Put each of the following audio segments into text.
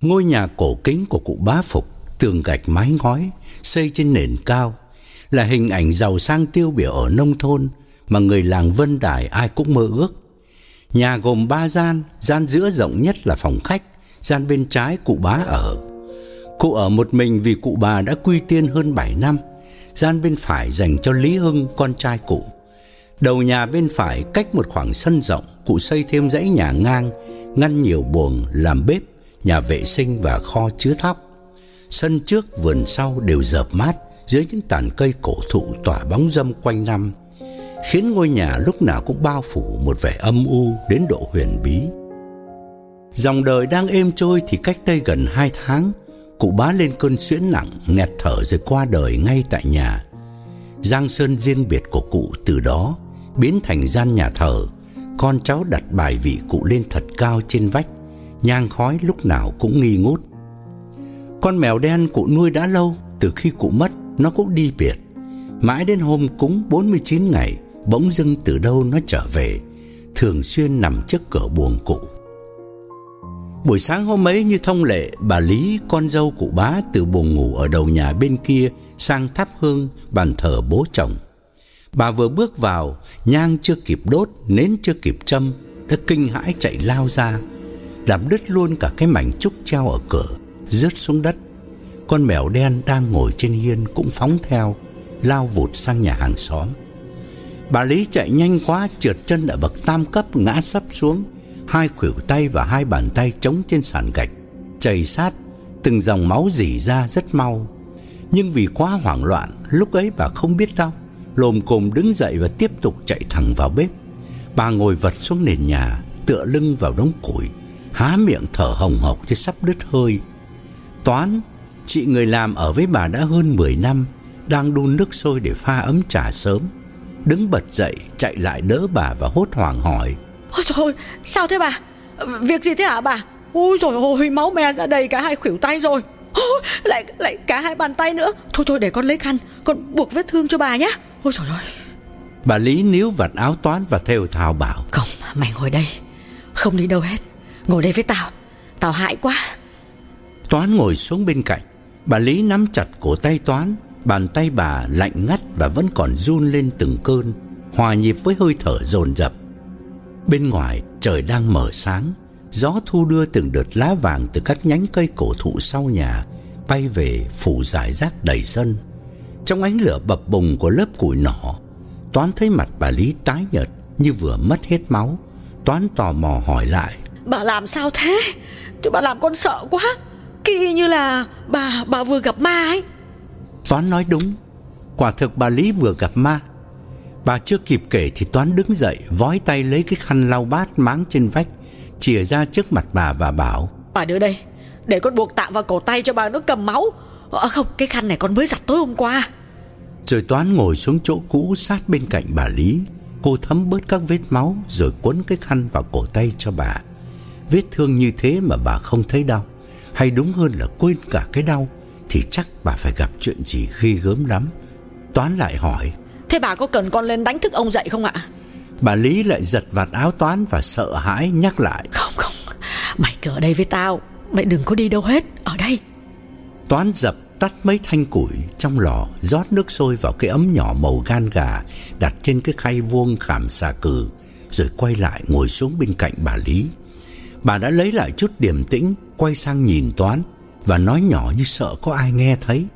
Ngôi nhà cổ kính của cụ bá Phục, tường gạch mái ngói, xây trên nền cao, là hình ảnh giàu sang tiêu biểu ở nông thôn mà người làng Vân Đài ai cũng mơ ước. Nhà gồm ba gian, gian giữa rộng nhất là phòng khách, gian bên trái cụ bá ở. Cụ ở một mình vì cụ bà đã quy tiên hơn 7 năm. Gian bên phải dành cho Lý Hưng, con trai cụ. Đầu nhà bên phải cách một khoảng sân rộng, cụ xây thêm dãy nhà ngang, ngăn nhiều buồng làm bếp, nhà vệ sinh và kho chứa thóc. Sân trước, vườn sau đều dợp mát dưới những tàn cây cổ thụ tỏa bóng râm quanh năm, khiến ngôi nhà lúc nào cũng bao phủ một vẻ âm u đến độ huyền bí. Dòng đời đang êm trôi thì cách đây gần 2 tháng, cụ bá lên cơn suyễn nặng, nghẹt thở rồi qua đời ngay tại nhà. Giang sơn riêng biệt của cụ từ đó biến thành gian nhà thờ, con cháu đặt bài vị cụ lên thật cao trên vách, nhang khói lúc nào cũng nghi ngút. Con mèo đen cụ nuôi đã lâu, từ khi cụ mất nó cũng đi biệt. Mãi đến hôm cúng 49 ngày, bỗng dưng từ đâu nó trở về, thường xuyên nằm trước cửa buồng cụ. Buổi sáng hôm ấy như thông lệ, bà Lý, con dâu cụ bá từ buồng ngủ ở đầu nhà bên kia sang thắp hương bàn thờ bố chồng. Bà vừa bước vào, nhang chưa kịp đốt, nến chưa kịp châm, đã kinh hãi chạy lao ra, làm đứt luôn cả cái mảnh trúc treo ở cửa, rớt xuống đất. Con mèo đen đang ngồi trên hiên cũng phóng theo, lao vụt sang nhà hàng xóm. Bà Lý chạy nhanh quá, trượt chân ở bậc tam cấp ngã sấp xuống, hai khuỷu tay và hai bàn tay chống trên sàn gạch, chảy sát, từng dòng máu rỉ ra rất mau. Nhưng vì quá hoảng loạn, lúc ấy bà không biết đâu, lồm cồm đứng dậy và tiếp tục chạy thẳng vào bếp. Bà ngồi vật xuống nền nhà, tựa lưng vào đống củi, há miệng thở hồng hộc như sắp đứt hơi. Toán, chị người làm ở với bà đã hơn 10 năm, đang đun nước sôi để pha ấm trà sớm. Đứng bật dậy, chạy lại đỡ bà và hốt hoảng hỏi: Ôi trời ơi, sao thế bà? Việc gì thế hả bà? Ôi trời ơi, máu me ra đầy cả hai khuỷu tay rồi. Ôi, lại lại cả hai bàn tay nữa. Thôi thôi để con lấy khăn, con buộc vết thương cho bà nhé. Ôi trời ơi. Bà Lý níu vặt áo toán và theo thào bảo. Không, mày ngồi đây, không đi đâu hết. Ngồi đây với tao, tao hại quá. Toán ngồi xuống bên cạnh. Bà Lý nắm chặt cổ tay Toán, bàn tay bà lạnh ngắt và vẫn còn run lên từng cơn, hòa nhịp với hơi thở dồn dập. Bên ngoài trời đang mở sáng, gió thu đưa từng đợt lá vàng từ các nhánh cây cổ thụ sau nhà bay về phủ rải rác đầy sân. Trong ánh lửa bập bùng của lớp củi nỏ, Toán thấy mặt bà Lý tái nhợt như vừa mất hết máu. Toán tò mò hỏi lại: "Bà làm sao thế? Chứ bà làm con sợ quá. Kỳ như là bà bà vừa gặp ma ấy." Toán nói đúng, quả thực bà Lý vừa gặp ma. Bà chưa kịp kể thì Toán đứng dậy, vói tay lấy cái khăn lau bát máng trên vách, chìa ra trước mặt bà và bảo: "Bà đưa đây, để con buộc tạm vào cổ tay cho bà nó cầm máu. À không, cái khăn này con mới giặt tối hôm qua." Rồi Toán ngồi xuống chỗ cũ sát bên cạnh bà Lý, cô thấm bớt các vết máu rồi quấn cái khăn vào cổ tay cho bà. Vết thương như thế mà bà không thấy đau, hay đúng hơn là quên cả cái đau thì chắc bà phải gặp chuyện gì ghê gớm lắm. Toán lại hỏi: Thế bà có cần con lên đánh thức ông dậy không ạ? Bà Lý lại giật vạt áo toán và sợ hãi nhắc lại. Không không. Mày cứ ở đây với tao. Mày đừng có đi đâu hết. Ở đây. Toán dập tắt mấy thanh củi trong lò rót nước sôi vào cái ấm nhỏ màu gan gà đặt trên cái khay vuông khảm xà cừ rồi quay lại ngồi xuống bên cạnh bà Lý. Bà đã lấy lại chút điềm tĩnh, quay sang nhìn Toán và nói nhỏ như sợ có ai nghe thấy.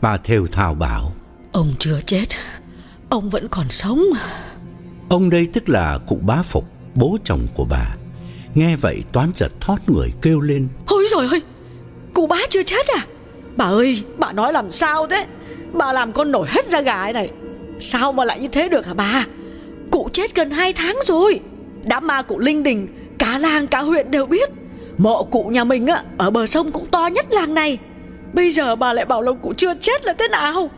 Bà thều thào bảo: "Ông chưa chết, Ông vẫn còn sống. Ông đây tức là cụ bá Phục Bố chồng của bà. Nghe vậy toán giật thoát người kêu lên. Ôi trời ơi Cụ bá chưa chết à? Bà ơi bà nói làm sao thế? Bà làm con nổi hết da gà này Sao mà lại như thế được hả bà? Cụ chết gần 2 tháng rồi. Đám ma cụ linh đình Cả làng cả huyện đều biết Mộ cụ nhà mình á ở bờ sông cũng to nhất làng này Bây giờ bà lại bảo là cụ chưa chết là thế nào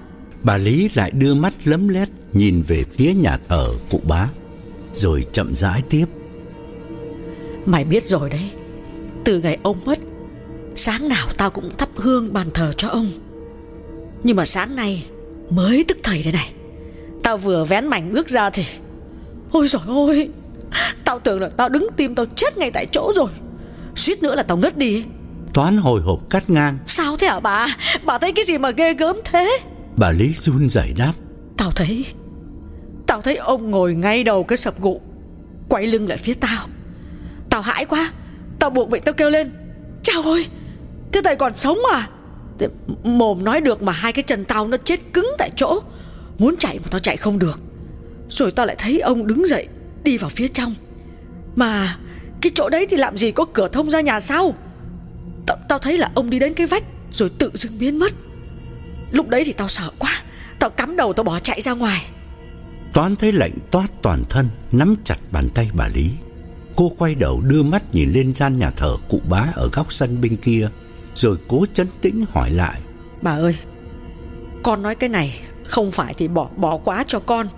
Bà Lý lại đưa mắt lấm lét nhìn về phía nhà thờ cụ bá, rồi chậm rãi tiếp. Mày biết rồi đấy, từ ngày ông mất, sáng nào tao cũng thắp hương bàn thờ cho ông. Nhưng mà sáng nay mới tức thầy đây này, tao vừa vén mảnh bước ra thì, ôi trời ơi, tao tưởng là tao đứng tim tao chết ngay tại chỗ rồi, suýt nữa là tao ngất đi. Toán hồi hộp cắt ngang. Sao thế hả bà? Bà thấy cái gì mà ghê gớm thế? Bà Lý run rẩy đáp. Tao thấy Tao thấy ông ngồi ngay đầu cái sập gụ Quay lưng lại phía tao. Tao hãi quá Tao buộc miệng tao kêu lên Chào ơi Cái thầy còn sống à? Thế Mồm nói được mà hai cái chân tao nó chết cứng tại chỗ Muốn chạy mà tao chạy không được. Rồi tao lại thấy ông đứng dậy Đi vào phía trong. Mà cái chỗ đấy thì làm gì có cửa thông ra nhà sau? Tao, tao thấy là ông đi đến cái vách Rồi tự dưng biến mất. Lúc đấy thì tao sợ quá Tao cắm đầu tao bỏ chạy ra ngoài. Toán thấy lạnh toát toàn thân Nắm chặt bàn tay bà Lý. Cô quay đầu đưa mắt nhìn lên gian nhà thờ cụ bá Ở góc sân bên kia Rồi cố chấn tĩnh hỏi lại. Bà ơi Con nói cái này Không phải thì bỏ bỏ quá cho con.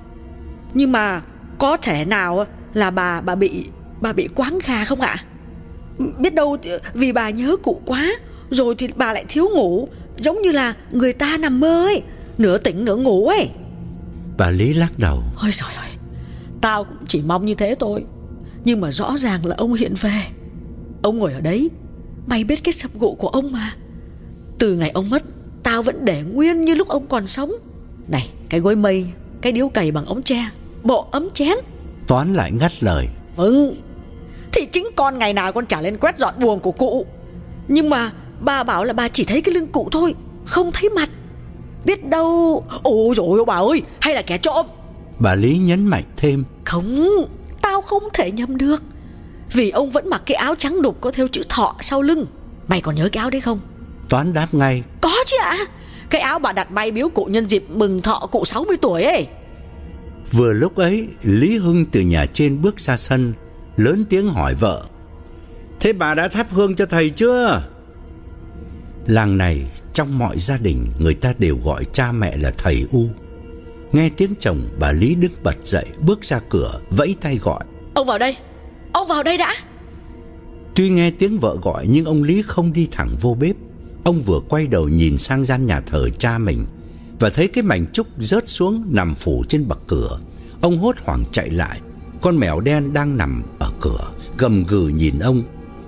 Nhưng mà có thể nào là bà bà bị bà bị quáng gà không ạ? Biết đâu vì bà nhớ cụ quá Rồi thì bà lại thiếu ngủ Giống như là người ta nằm mơ ấy Nửa tỉnh nửa ngủ ấy. Bà Lý lắc đầu. Ôi trời ơi Tao cũng chỉ mong như thế thôi. Nhưng mà rõ ràng là ông hiện về. Ông ngồi ở đấy Mày biết cái sập gụ của ông mà. Từ ngày ông mất Tao vẫn để nguyên như lúc ông còn sống. Này cái gối mây Cái điếu cày bằng ống tre Bộ ấm chén. Toán lại ngắt lời. Vâng Thì chính con ngày nào con trả lên quét dọn buồng của cụ. Nhưng mà bà bảo là bà chỉ thấy cái lưng cụ thôi Không thấy mặt. Biết đâu Ôi dồi ôi bà ơi Hay là kẻ trộm. Bà Lý nhấn mạnh thêm. Không Tao không thể nhầm được. Vì ông vẫn mặc cái áo trắng đục có theo chữ thọ sau lưng. Mày còn nhớ cái áo đấy không? Toán đáp ngay. Có chứ ạ. Cái áo bà đặt may biếu cụ nhân dịp mừng thọ cụ 60 tuổi ấy Vừa lúc ấy Lý Hưng từ nhà trên bước ra sân Lớn tiếng hỏi vợ. Thế bà đã thắp hương cho thầy chưa? Làng này trong mọi gia đình Người ta đều gọi cha mẹ là thầy U. Nghe tiếng chồng bà Lý đứng bật dậy Bước ra cửa vẫy tay gọi. Ông vào đây Ông vào đây đã. Tuy nghe tiếng vợ gọi Nhưng ông Lý không đi thẳng vô bếp. Ông vừa quay đầu nhìn sang gian nhà thờ cha mình và thấy cái mảnh trúc rớt xuống Nằm phủ trên bậc cửa, Ông hốt hoảng chạy lại. Con mèo đen đang nằm ở cửa, Gầm gừ nhìn ông.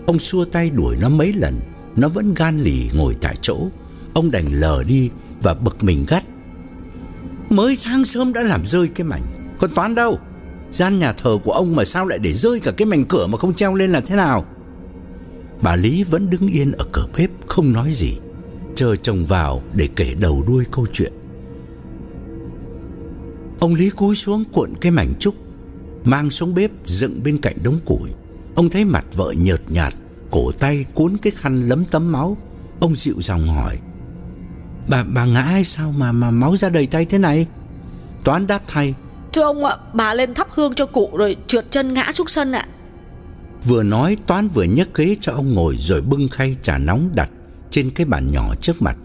Ông xua tay đuổi nó mấy lần, Nó vẫn gan lì ngồi tại chỗ. Ông đành lờ đi và bực mình gắt. Mới sáng sớm đã làm rơi cái mảnh, con toán đâu? Gian nhà thờ của ông mà sao lại để rơi cả cái mảnh cửa mà không treo lên là thế nào? Bà Lý vẫn đứng yên ở cửa bếp, không nói gì. Chờ chồng vào để kể đầu đuôi câu chuyện. Ông Lý cúi xuống cuộn cái mảnh trúc Mang xuống bếp dựng bên cạnh đống củi. Ông thấy mặt vợ nhợt nhạt Cổ tay cuốn cái khăn lấm tấm máu. Ông dịu dòng hỏi Bà bà ngã hay sao mà mà máu ra đầy tay thế này? Toán đáp thay Thưa ông ạ Bà lên thắp hương cho cụ rồi trượt chân ngã xuống sân ạ. Vừa nói Toán vừa nhấc ghế cho ông ngồi Rồi bưng khay trà nóng đặt Trên cái bàn nhỏ trước mặt.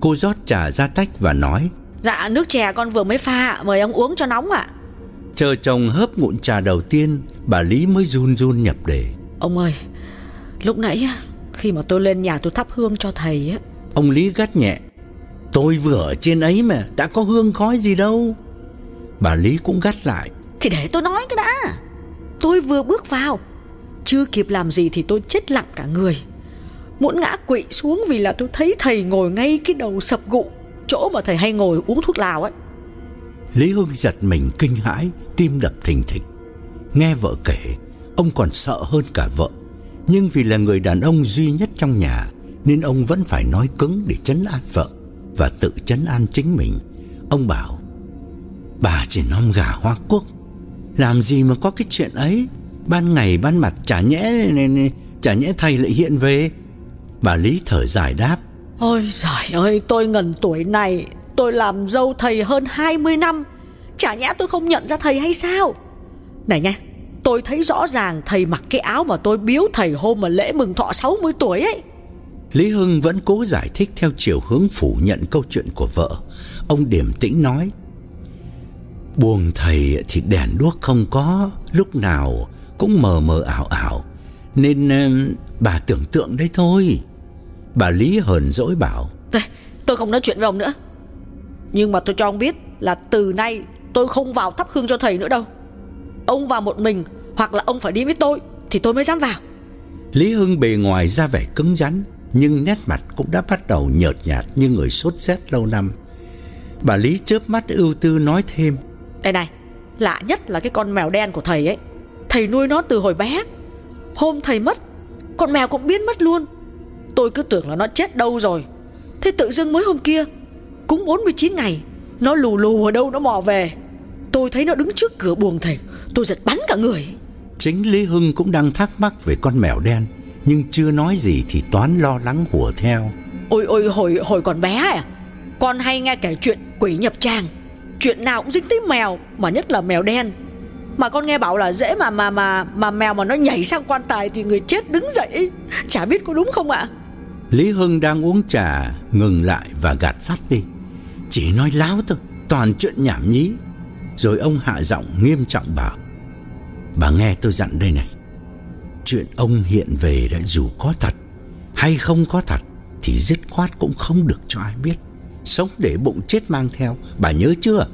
Cô rót trà ra tách và nói Dạ nước chè con vừa mới pha Mời ông uống cho nóng ạ. Chờ chồng hớp ngụm trà đầu tiên Bà Lý mới run run nhập đề. Ông ơi Lúc nãy á, khi mà tôi lên nhà tôi thắp hương cho thầy á. Ông Lý gắt nhẹ Tôi vừa ở trên ấy mà Đã có hương khói gì đâu. Bà Lý cũng gắt lại Thì để tôi nói cái đã. Tôi vừa bước vào Chưa kịp làm gì thì tôi chết lặng cả người Muốn ngã quỵ xuống vì là tôi thấy thầy ngồi ngay cái đầu sập gụ, Chỗ mà thầy hay ngồi uống thuốc lào ấy. Lý Hưng giật mình kinh hãi, Tim đập thình thịch. Nghe vợ kể, Ông còn sợ hơn cả vợ. Nhưng vì là người đàn ông duy nhất trong nhà, Nên ông vẫn phải nói cứng để chấn an vợ Và tự chấn an chính mình. Ông bảo, Bà chỉ nom gà hoa quốc, Làm gì mà có cái chuyện ấy? Ban ngày ban mặt chả nhẽ Chả nhẽ thầy lại hiện về. Bà Lý thở dài đáp. Ôi giời ơi tôi ngần tuổi này Tôi làm dâu thầy hơn 20 năm. Chả nhẽ tôi không nhận ra thầy hay sao? Này nha Tôi thấy rõ ràng thầy mặc cái áo mà tôi biếu thầy hôm mà lễ mừng thọ 60 tuổi ấy. Lý Hưng vẫn cố giải thích theo chiều hướng phủ nhận câu chuyện của vợ. Ông điềm tĩnh nói Buồng thầy thì đèn đuốc không có Lúc nào cũng mờ mờ ảo ảo. Nên uh, bà tưởng tượng đấy thôi Bà Lý hờn dỗi bảo. Tôi không nói chuyện với ông nữa. Nhưng mà tôi cho ông biết là từ nay tôi không vào thắp hương cho thầy nữa đâu. Ông vào một mình Hoặc là ông phải đi với tôi Thì tôi mới dám vào. Lý Hưng bề ngoài ra vẻ cứng rắn Nhưng nét mặt cũng đã bắt đầu nhợt nhạt như người sốt rét lâu năm. Bà Lý chớp mắt ưu tư nói thêm. Đây này Lạ nhất là cái con mèo đen của thầy ấy. Thầy nuôi nó từ hồi bé. Hôm thầy mất Con mèo cũng biến mất luôn Tôi cứ tưởng là nó chết đâu rồi. Thế tự dưng mới hôm kia Cũng 49 ngày Nó lù lù ở đâu nó mò về. Tôi thấy nó đứng trước cửa buồng thầy Tôi giật bắn cả người. Chính Lý Hưng cũng đang thắc mắc về con mèo đen Nhưng chưa nói gì thì Toán lo lắng hùa theo. Ôi ôi hồi hồi còn bé à Con hay nghe kể chuyện quỷ nhập trang Chuyện nào cũng dính tới mèo Mà nhất là mèo đen. Mà con nghe bảo là dễ mà mà mà mà mèo mà nó nhảy sang quan tài Thì người chết đứng dậy. Chả biết có đúng không ạ Lý Hưng đang uống trà, Ngừng lại và gạt phát đi. Chỉ nói láo thôi, Toàn chuyện nhảm nhí. Rồi ông hạ giọng nghiêm trọng bảo, Bà nghe tôi dặn đây này, Chuyện ông hiện về đã dù có thật Hay không có thật Thì dứt khoát cũng không được cho ai biết. Sống để bụng chết mang theo, Bà nhớ chưa?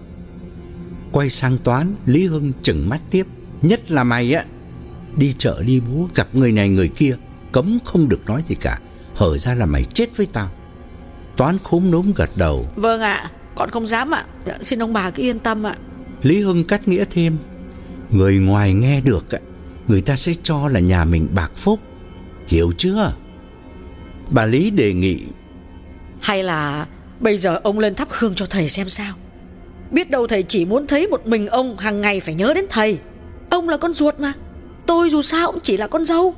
Quay sang toán, Lý Hưng chừng mắt tiếp, Nhất là mày á, Đi chợ đi búa gặp người này người kia, Cấm không được nói gì cả. Hở ra là mày chết với tao. Toán khúm núm gật đầu. Vâng ạ Con không dám ạ. Xin ông bà cứ yên tâm ạ. Lý Hưng cắt nghĩa thêm. Người ngoài nghe được Người ta sẽ cho là nhà mình bạc phúc. Hiểu chưa? Bà Lý đề nghị. Hay là Bây giờ ông lên thắp hương cho thầy xem sao? Biết đâu thầy chỉ muốn thấy một mình ông hàng ngày phải nhớ đến thầy. Ông là con ruột mà. Tôi dù sao cũng chỉ là con dâu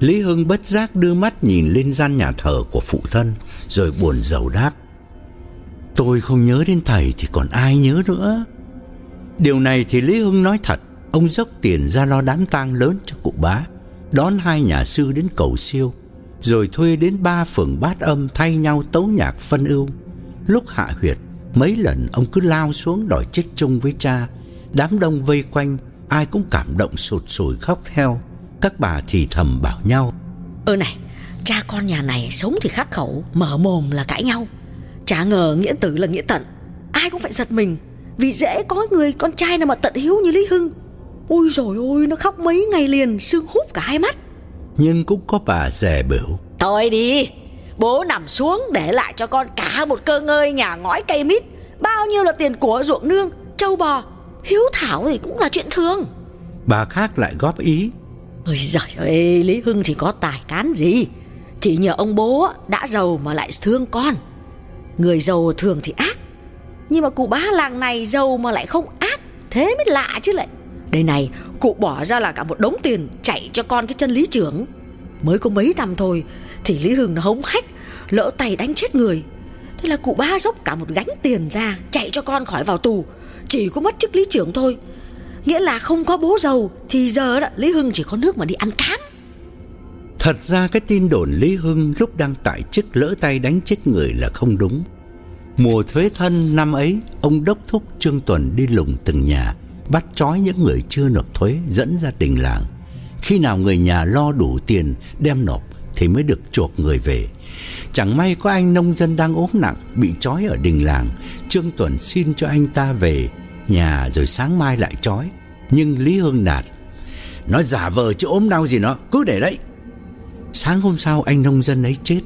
Lý Hưng bất giác đưa mắt nhìn lên gian nhà thờ của phụ thân, Rồi buồn rầu đáp. Tôi không nhớ đến thầy thì còn ai nhớ nữa. Điều này thì Lý Hưng nói thật, Ông dốc tiền ra lo đám tang lớn cho cụ bá, Đón hai nhà sư đến cầu siêu, Rồi thuê đến ba phường bát âm Thay nhau tấu nhạc phân ưu. Lúc hạ huyệt, Mấy lần ông cứ lao xuống đòi chết chung với cha, Đám đông vây quanh, Ai cũng cảm động sụt sùi khóc theo. Các bà thì thầm bảo nhau. Ơ này Cha con nhà này sống thì khắc khẩu Mở mồm là cãi nhau. Chả ngờ nghĩa tử là nghĩa tận. Ai cũng phải giật mình Vì dễ có người con trai nào mà tận hiếu như Lý Hưng. Ôi rồi ôi nó khóc mấy ngày liền Sương húp cả hai mắt. Nhưng cũng có bà rẻ biểu Thôi đi Bố nằm xuống để lại cho con cả một cơ ngơi nhà ngói cây mít. Bao nhiêu là tiền của ruộng nương Châu bò Hiếu thảo thì cũng là chuyện thường. Bà khác lại góp ý Ôi giời ơi, Lý Hưng thì có tài cán gì? Chỉ nhờ ông bố đã giàu mà lại thương con. Người giàu thường thì ác, Nhưng mà cụ bá làng này giàu mà lại không ác, Thế mới lạ chứ lại. Đây này, cụ bỏ ra là cả một đống tiền Chạy cho con cái chân lý trưởng. Mới có mấy năm thôi, Thì Lý Hưng nó hống hách, Lỡ tay đánh chết người. Thế là cụ ba dốc cả một gánh tiền ra Chạy cho con khỏi vào tù. Chỉ có mất chức lý trưởng thôi. Nghĩa là không có bố giàu, Thì giờ đó, Lý Hưng chỉ có nước mà đi ăn cám. Thật ra cái tin đồn Lý Hưng lúc đang tại chức lỡ tay đánh chết người là không đúng. Mùa thuế thân năm ấy, Ông đốc thúc Trương Tuần đi lùng từng nhà, Bắt trói những người chưa nộp thuế Dẫn ra đình làng. Khi nào người nhà lo đủ tiền đem nộp Thì mới được chuộc người về. Chẳng may có anh nông dân đang ốm nặng Bị trói ở đình làng, Trương Tuần xin cho anh ta về Nhà rồi sáng mai lại trói. Nhưng Lý Hưng nạt Nó giả vờ chứ ốm đau gì nó Cứ để đấy. Sáng hôm sau, anh nông dân ấy chết.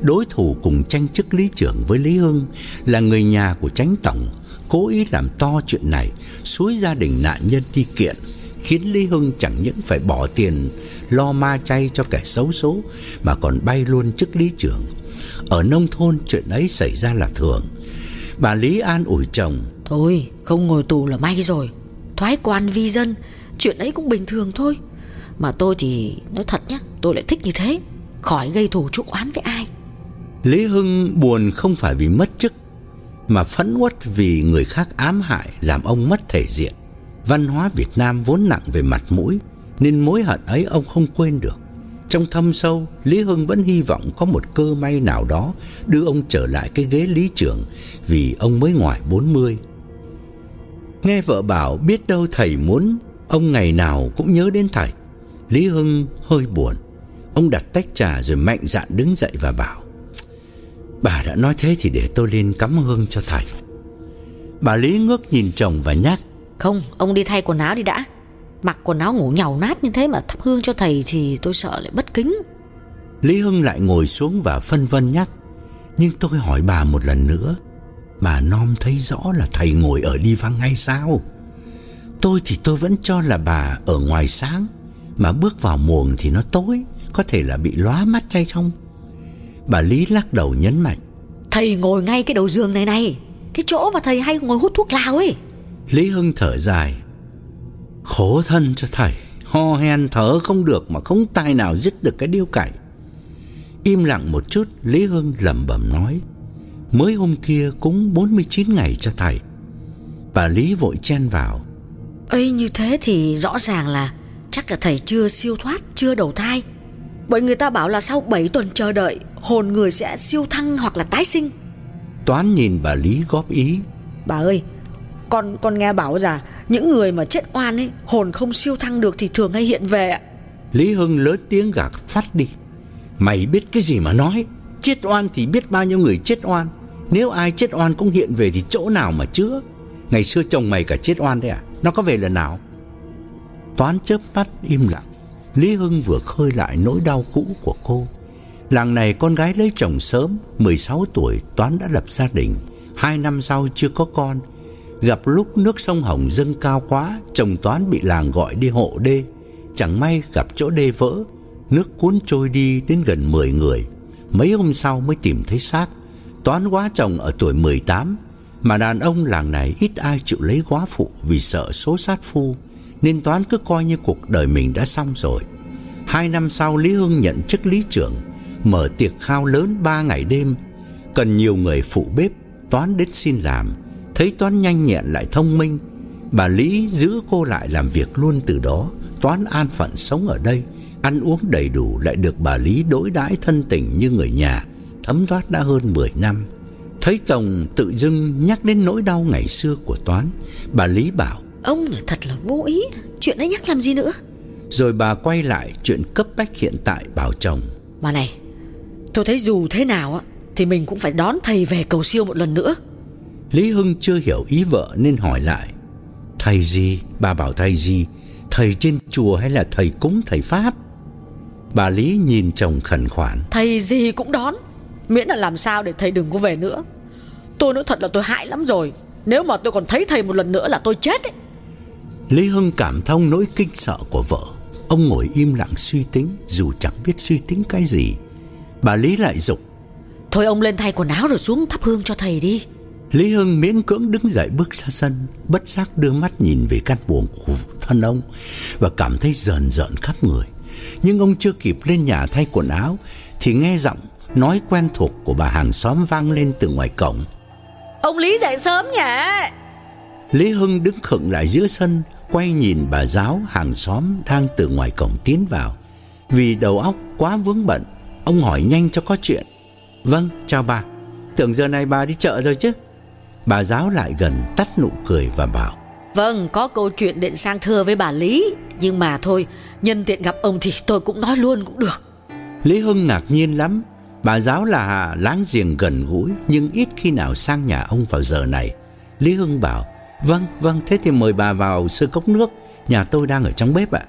Đối thủ cùng tranh chức lý trưởng với Lý Hưng Là người nhà của tránh tổng, Cố ý làm to chuyện này, Xúi gia đình nạn nhân đi kiện, Khiến Lý Hưng chẳng những phải bỏ tiền, Lo ma chay cho kẻ xấu số Mà còn bay luôn chức lý trưởng. Ở nông thôn, chuyện ấy xảy ra là thường. Bà Lý an ủi chồng Thôi, không ngồi tù là may rồi. Thoái quan vi dân, Chuyện ấy cũng bình thường thôi. Mà tôi thì, nói thật nhá, Tôi lại thích như thế. Khỏi gây thù chuốc oán với ai. Lý Hưng buồn không phải vì mất chức, Mà phẫn uất vì người khác ám hại, Làm ông mất thể diện. Văn hóa Việt Nam vốn nặng về mặt mũi, Nên mối hận ấy ông không quên được. Trong thâm sâu Lý Hưng vẫn hy vọng có một cơ may nào đó Đưa ông trở lại cái ghế lý trưởng, Vì ông mới ngoài 40 Nghe vợ bảo biết đâu thầy muốn Ông ngày nào cũng nhớ đến thầy. Lý Hưng hơi buồn. Ông đặt tách trà rồi mạnh dạn đứng dậy và bảo Bà đã nói thế thì để tôi lên cắm hương cho thầy. Bà Lý ngước nhìn chồng và nhắc Không ông đi thay quần áo đi đã. Mặc quần áo ngủ nhàu nát như thế mà thắp hương cho thầy Thì tôi sợ lại bất kính. Lý Hưng lại ngồi xuống và phân vân nhắc Nhưng tôi hỏi bà một lần nữa Bà non thấy rõ là thầy ngồi ở đi vắng hay sao? Tôi thì tôi vẫn cho là bà ở ngoài sáng Mà bước vào muồng thì nó tối Có thể là bị lóa mắt chay trong. Bà Lý lắc đầu nhấn mạnh. Thầy ngồi ngay cái đầu giường này này Cái chỗ mà thầy hay ngồi hút thuốc lào ấy. Lý Hưng thở dài. Khổ thân cho thầy Ho hen thở không được Mà không tài nào dứt được cái điêu cày. Im lặng một chút Lý Hưng lẩm bẩm nói Mới hôm kia cúng 49 ngày cho thầy. Bà Lý vội chen vào. Ấy như thế thì rõ ràng là Chắc là thầy chưa siêu thoát Chưa đầu thai. Bởi người ta bảo là sau 7 tuần chờ đợi Hồn người sẽ siêu thăng hoặc là tái sinh. Toán nhìn bà Lý góp ý. Bà ơi Con con nghe bảo rằng Những người mà chết oan ấy Hồn không siêu thăng được thì thường hay hiện về ạ. Lý Hưng lớn tiếng gạt phát đi. Mày biết cái gì mà nói? Chết oan thì biết bao nhiêu người chết oan nếu ai chết oan cũng hiện về thì chỗ nào mà chữa Ngày xưa chồng mày cả chết oan đấy à? Nó có về lần nào? Toán chớp mắt im lặng. Lý Hưng vừa khơi lại nỗi đau cũ của cô. Làng này con gái lấy chồng sớm 16 tuổi, Toán đã lập gia đình. Hai năm sau chưa có con. Gặp lúc nước sông Hồng dâng cao quá, Chồng Toán bị làng gọi đi hộ đê. Chẳng may gặp chỗ đê vỡ, Nước cuốn trôi đi đến gần 10 người. Mấy hôm sau mới tìm thấy xác Toán quá chồng ở tuổi 18 Mà đàn ông làng này ít ai chịu lấy quá phụ Vì sợ số sát phu, Nên Toán cứ coi như cuộc đời mình đã xong rồi. Hai năm sau, Lý Hưng nhận chức lý trưởng, Mở tiệc khao lớn 3 ngày đêm, Cần nhiều người phụ bếp, Toán đến xin làm. Thấy Toán nhanh nhẹn lại thông minh, Bà Lý giữ cô lại làm việc luôn từ đó. Toán an phận sống ở đây, Ăn uống đầy đủ, lại được bà Lý đối đãi thân tình như người nhà. Thấm thoát đã hơn 10 năm Thấy chồng tự dưng nhắc đến nỗi đau ngày xưa của Toán Bà Lý bảo Ông là thật là vô ý Chuyện ấy nhắc làm gì nữa Rồi bà quay lại chuyện cấp bách hiện tại bảo chồng Bà này Tôi thấy dù thế nào á Thì mình cũng phải đón thầy về cầu siêu một lần nữa Lý Hưng chưa hiểu ý vợ nên hỏi lại Thầy gì? Bà bảo thầy gì? Thầy trên chùa hay là thầy cúng thầy Pháp? Bà Lý nhìn chồng khẩn khoản Thầy gì cũng đón Miễn là làm sao để thầy đừng có về nữa. Tôi nói thật là tôi hại lắm rồi. Nếu mà tôi còn thấy thầy một lần nữa là tôi chết ấy. Lý Hưng cảm thông nỗi kinh sợ của vợ. Ông ngồi im lặng suy tính Dù chẳng biết suy tính cái gì. Bà Lý lại dục Thôi ông lên thay quần áo rồi xuống thắp hương cho thầy đi. Lý Hưng miễn cưỡng đứng dậy bước ra sân Bất giác đưa mắt nhìn về căn buồng của thân ông Và cảm thấy rờn rợn khắp người. Nhưng ông chưa kịp lên nhà thay quần áo Thì nghe giọng nói quen thuộc của bà hàng xóm vang lên từ ngoài cổng. Ông Lý dậy sớm nhỉ? Lý Hưng đứng khựng lại giữa sân Quay nhìn bà giáo hàng xóm đang từ ngoài cổng tiến vào. Vì đầu óc quá vướng bận Ông hỏi nhanh cho có chuyện. Vâng chào bà. Tưởng giờ này bà đi chợ rồi chứ? Bà giáo lại gần tắt nụ cười và bảo. Vâng có câu chuyện định sang thưa với bà Lý Nhưng mà thôi Nhân tiện gặp ông thì tôi cũng nói luôn cũng được. Lý Hưng ngạc nhiên lắm Bà giáo là láng giềng gần gũi Nhưng ít khi nào sang nhà ông vào giờ này. Lý Hưng bảo Vâng vâng thế thì mời bà vào sơ cốc nước. Nhà tôi đang ở trong bếp ạ.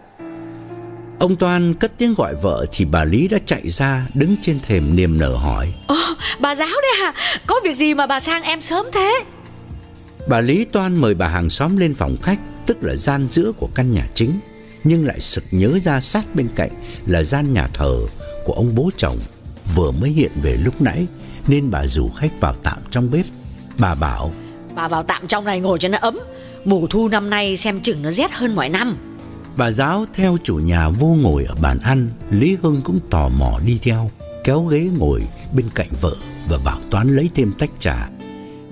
Ông Toan cất tiếng gọi vợ Thì bà Lý đã chạy ra Đứng trên thềm niềm nở hỏi. Ồ bà giáo đấy à Có việc gì mà bà sang em sớm thế? Bà Lý Toan mời bà hàng xóm lên phòng khách Tức là gian giữa của căn nhà chính Nhưng lại sực nhớ ra sát bên cạnh Là gian nhà thờ của ông bố chồng Vừa mới hiện về lúc nãy Nên bà rủ khách vào tạm trong bếp. Bà bảo Bà vào tạm trong này ngồi cho nó ấm. Mùa thu năm nay xem chừng nó rét hơn mọi năm. Bà giáo theo chủ nhà vô ngồi ở bàn ăn Lý Hưng cũng tò mò đi theo Kéo ghế ngồi bên cạnh vợ Và bảo Toán lấy thêm tách trà.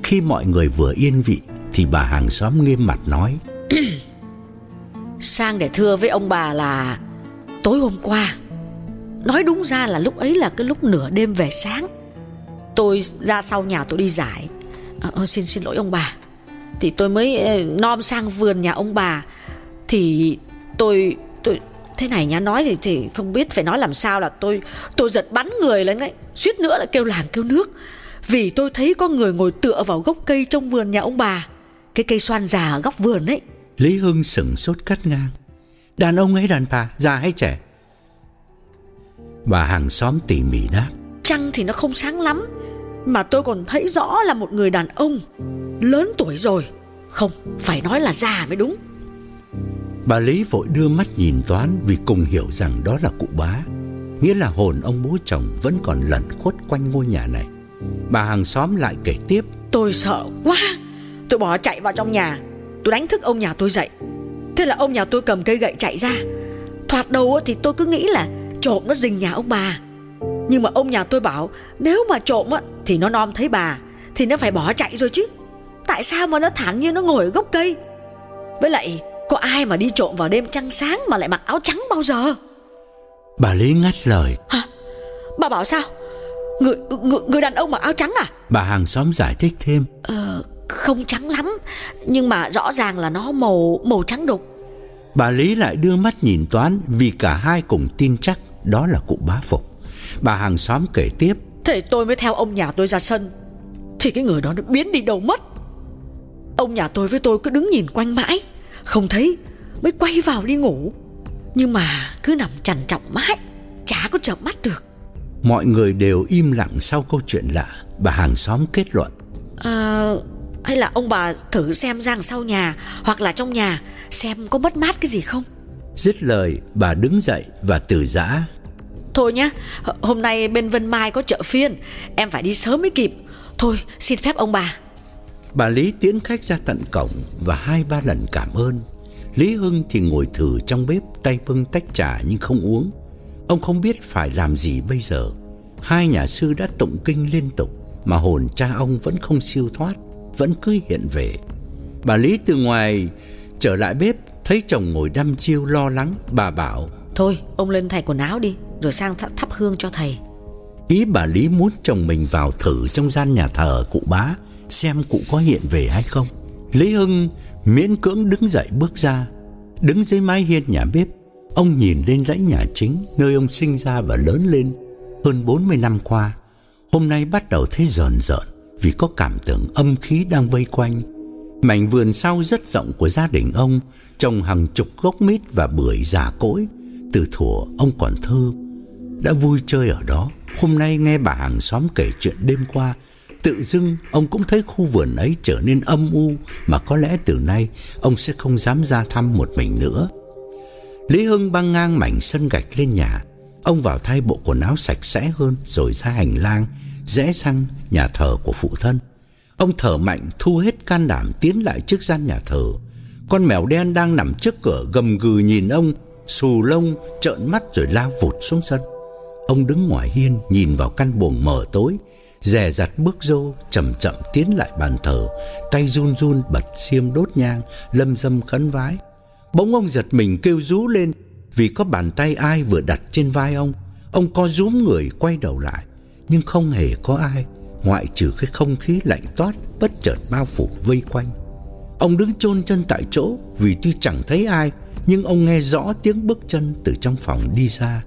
Khi mọi người vừa yên vị Thì bà hàng xóm nghiêm mặt nói Sang để thưa với ông bà là Tối hôm qua Nói đúng ra là lúc ấy là cái lúc nửa đêm về sáng. Tôi ra sau nhà tôi đi giải. À, Xin xin lỗi ông bà. Thì tôi mới ờ, nom sang vườn nhà ông bà. Thì tôi tôi thế này nhá nói thì thì không biết phải nói làm sao là tôi tôi giật bắn người lên đấy. Suýt nữa là kêu làng kêu nước. Vì tôi thấy có người ngồi tựa vào gốc cây trong vườn nhà ông bà. Cái cây xoan già ở góc vườn ấy. Lý Hưng sững sốt cắt ngang. Đàn ông ấy đàn bà già hay trẻ? Bà hàng xóm tỉ mỉ đáp. Trăng thì nó không sáng lắm Mà tôi còn thấy rõ là một người đàn ông Lớn tuổi rồi. Không, phải nói là già mới đúng. Bà Lý vội đưa mắt nhìn Toán Vì cùng hiểu rằng đó là cụ bá. Nghĩa là hồn ông bố chồng Vẫn còn lẩn khuất quanh ngôi nhà này. Bà hàng xóm lại kể tiếp. Tôi sợ quá. Tôi bỏ chạy vào trong nhà. Tôi đánh thức ông nhà tôi dậy. Thế là ông nhà tôi cầm cây gậy chạy ra. Thoạt đầu thì tôi cứ nghĩ là Trộm nó rình nhà ông bà. Nhưng mà ông nhà tôi bảo Nếu mà trộm thì nó nom thấy bà Thì nó phải bỏ chạy rồi chứ. Tại sao mà nó thẳng như nó ngồi ở gốc cây? Với lại có ai mà đi trộm vào đêm trăng sáng Mà lại mặc áo trắng bao giờ? Bà Lý ngắt lời. Hả? Bà bảo sao? Người, người, người đàn ông mặc áo trắng à? Bà hàng xóm giải thích thêm. Ờ không trắng lắm Nhưng mà rõ ràng là nó màu màu trắng đục. Bà Lý lại đưa mắt nhìn Toán Vì cả hai cùng tin chắc Đó là cụ bá Phục. Bà hàng xóm kể tiếp. Thế tôi mới theo ông nhà tôi ra sân Thì cái người đó nó biến đi đâu mất. Ông nhà tôi với tôi cứ đứng nhìn quanh mãi Không thấy Mới quay vào đi ngủ. Nhưng mà cứ nằm trằn trọng mãi Chả có chợp mắt được. Mọi người đều im lặng sau câu chuyện lạ Bà hàng xóm kết luận. À hay là ông bà thử xem ra sau nhà Hoặc là trong nhà Xem có mất mát cái gì không Dứt lời bà đứng dậy và từ giã. Thôi nhá Hôm nay bên Vân Mai có chợ phiên Em phải đi sớm mới kịp. Thôi xin phép ông bà. Bà Lý tiễn khách ra tận cổng Và hai ba lần cảm ơn. Lý Hưng thì ngồi thử trong bếp Tay bưng tách trà nhưng không uống. Ông không biết phải làm gì bây giờ. Hai nhà sư đã tụng kinh liên tục Mà hồn cha ông vẫn không siêu thoát Vẫn cứ hiện về. Bà Lý từ ngoài trở lại bếp Thấy chồng ngồi đăm chiêu lo lắng Bà bảo Thôi ông lên thay quần áo đi Rồi sang th thắp hương cho thầy. Ý bà Lý muốn chồng mình vào thử trong gian nhà thờ cụ bá Xem cụ có hiện về hay không. Lý Hưng miễn cưỡng đứng dậy bước ra Đứng dưới mái hiên nhà bếp. Ông nhìn lên dãy nhà chính Nơi ông sinh ra và lớn lên. Hơn 40 năm qua Hôm nay bắt đầu thấy rờn rợn Vì có cảm tưởng âm khí đang vây quanh Mảnh vườn sau rất rộng của gia đình ông, Trồng hàng chục gốc mít và bưởi già cỗi. Từ thuở ông còn thơ, Đã vui chơi ở đó. Hôm nay nghe bà hàng xóm kể chuyện đêm qua, Tự dưng ông cũng thấy khu vườn ấy trở nên âm u, Mà có lẽ từ nay ông sẽ không dám ra thăm một mình nữa. Lý Hưng băng ngang mảnh sân gạch lên nhà. Ông vào thay bộ quần áo sạch sẽ hơn, Rồi ra hành lang, Rẽ sang nhà thờ của phụ thân. Ông thở mạnh, thu hết can đảm tiến lại trước gian nhà thờ. Con mèo đen đang nằm trước cửa gầm gừ nhìn ông, Xù lông, trợn mắt rồi lao vụt xuống sân. Ông đứng ngoài hiên, nhìn vào căn buồng mở tối, Dè dặt bước rô, chậm chậm tiến lại bàn thờ, Tay run run bật xiêm đốt nhang, Lâm dâm khấn vái. Bỗng ông giật mình kêu rú lên, Vì có bàn tay ai vừa đặt trên vai ông. Ông co rúm người quay đầu lại, Nhưng không hề có ai. Ngoại trừ cái không khí lạnh toát, Bất chợt bao phủ vây quanh. Ông đứng chôn chân tại chỗ, Vì tuy chẳng thấy ai, Nhưng ông nghe rõ tiếng bước chân từ trong phòng đi ra.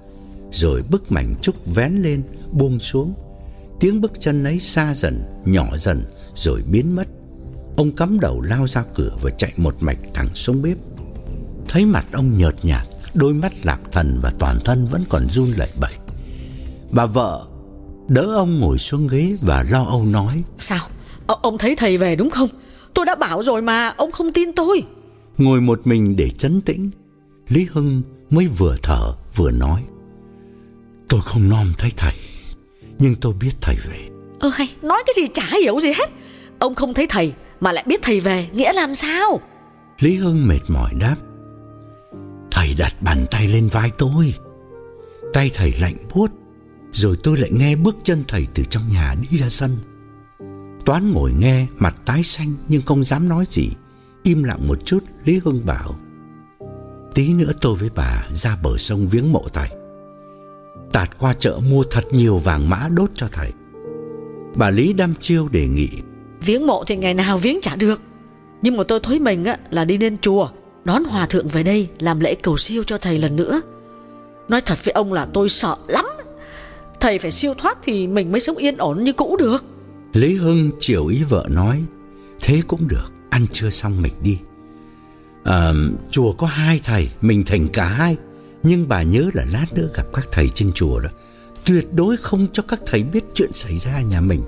Rồi bức mảnh trúc vén lên, Buông xuống. Tiếng bước chân ấy xa dần, Nhỏ dần, rồi biến mất. Ông cắm đầu lao ra cửa Và chạy một mạch thẳng xuống bếp. Thấy mặt ông nhợt nhạt, Đôi mắt lạc thần và toàn thân vẫn còn run lẩy bẩy. Bà vợ đỡ ông ngồi xuống ghế và lo âu nói. Sao? Ờ, ông thấy thầy về đúng không? Tôi đã bảo rồi mà, ông không tin tôi. Ngồi một mình để chấn tĩnh Lý Hưng mới vừa thở vừa nói. Tôi không nom thấy thầy Nhưng tôi biết thầy về. Ơ hay, nói cái gì chả hiểu gì hết. Ông không thấy thầy mà lại biết thầy về Nghĩa làm sao? Lý Hưng mệt mỏi đáp. Thầy đặt bàn tay lên vai tôi. Tay thầy lạnh buốt rồi tôi lại nghe bước chân thầy từ trong nhà đi ra sân. Toán ngồi nghe mặt tái xanh nhưng không dám nói gì. Im lặng một chút Lý Hưng bảo Tí nữa tôi với bà ra bờ sông viếng mộ thầy. Tạt qua chợ mua thật nhiều vàng mã đốt cho thầy. Bà Lý đăm chiêu đề nghị Viếng mộ thì ngày nào viếng chả được. Nhưng mà tôi thấy mình á, là đi lên chùa Đón hòa thượng về đây Làm lễ cầu siêu cho thầy lần nữa. Nói thật với ông là tôi sợ lắm Thầy phải siêu thoát thì mình mới sống yên ổn như cũ được. Lý Hưng chiều ý vợ nói Thế cũng được Ăn trưa xong mình đi. À, Chùa có hai thầy Mình thành cả hai. Nhưng bà nhớ là lát nữa gặp các thầy trên chùa đó. Tuyệt đối không cho các thầy biết chuyện xảy ra nhà mình.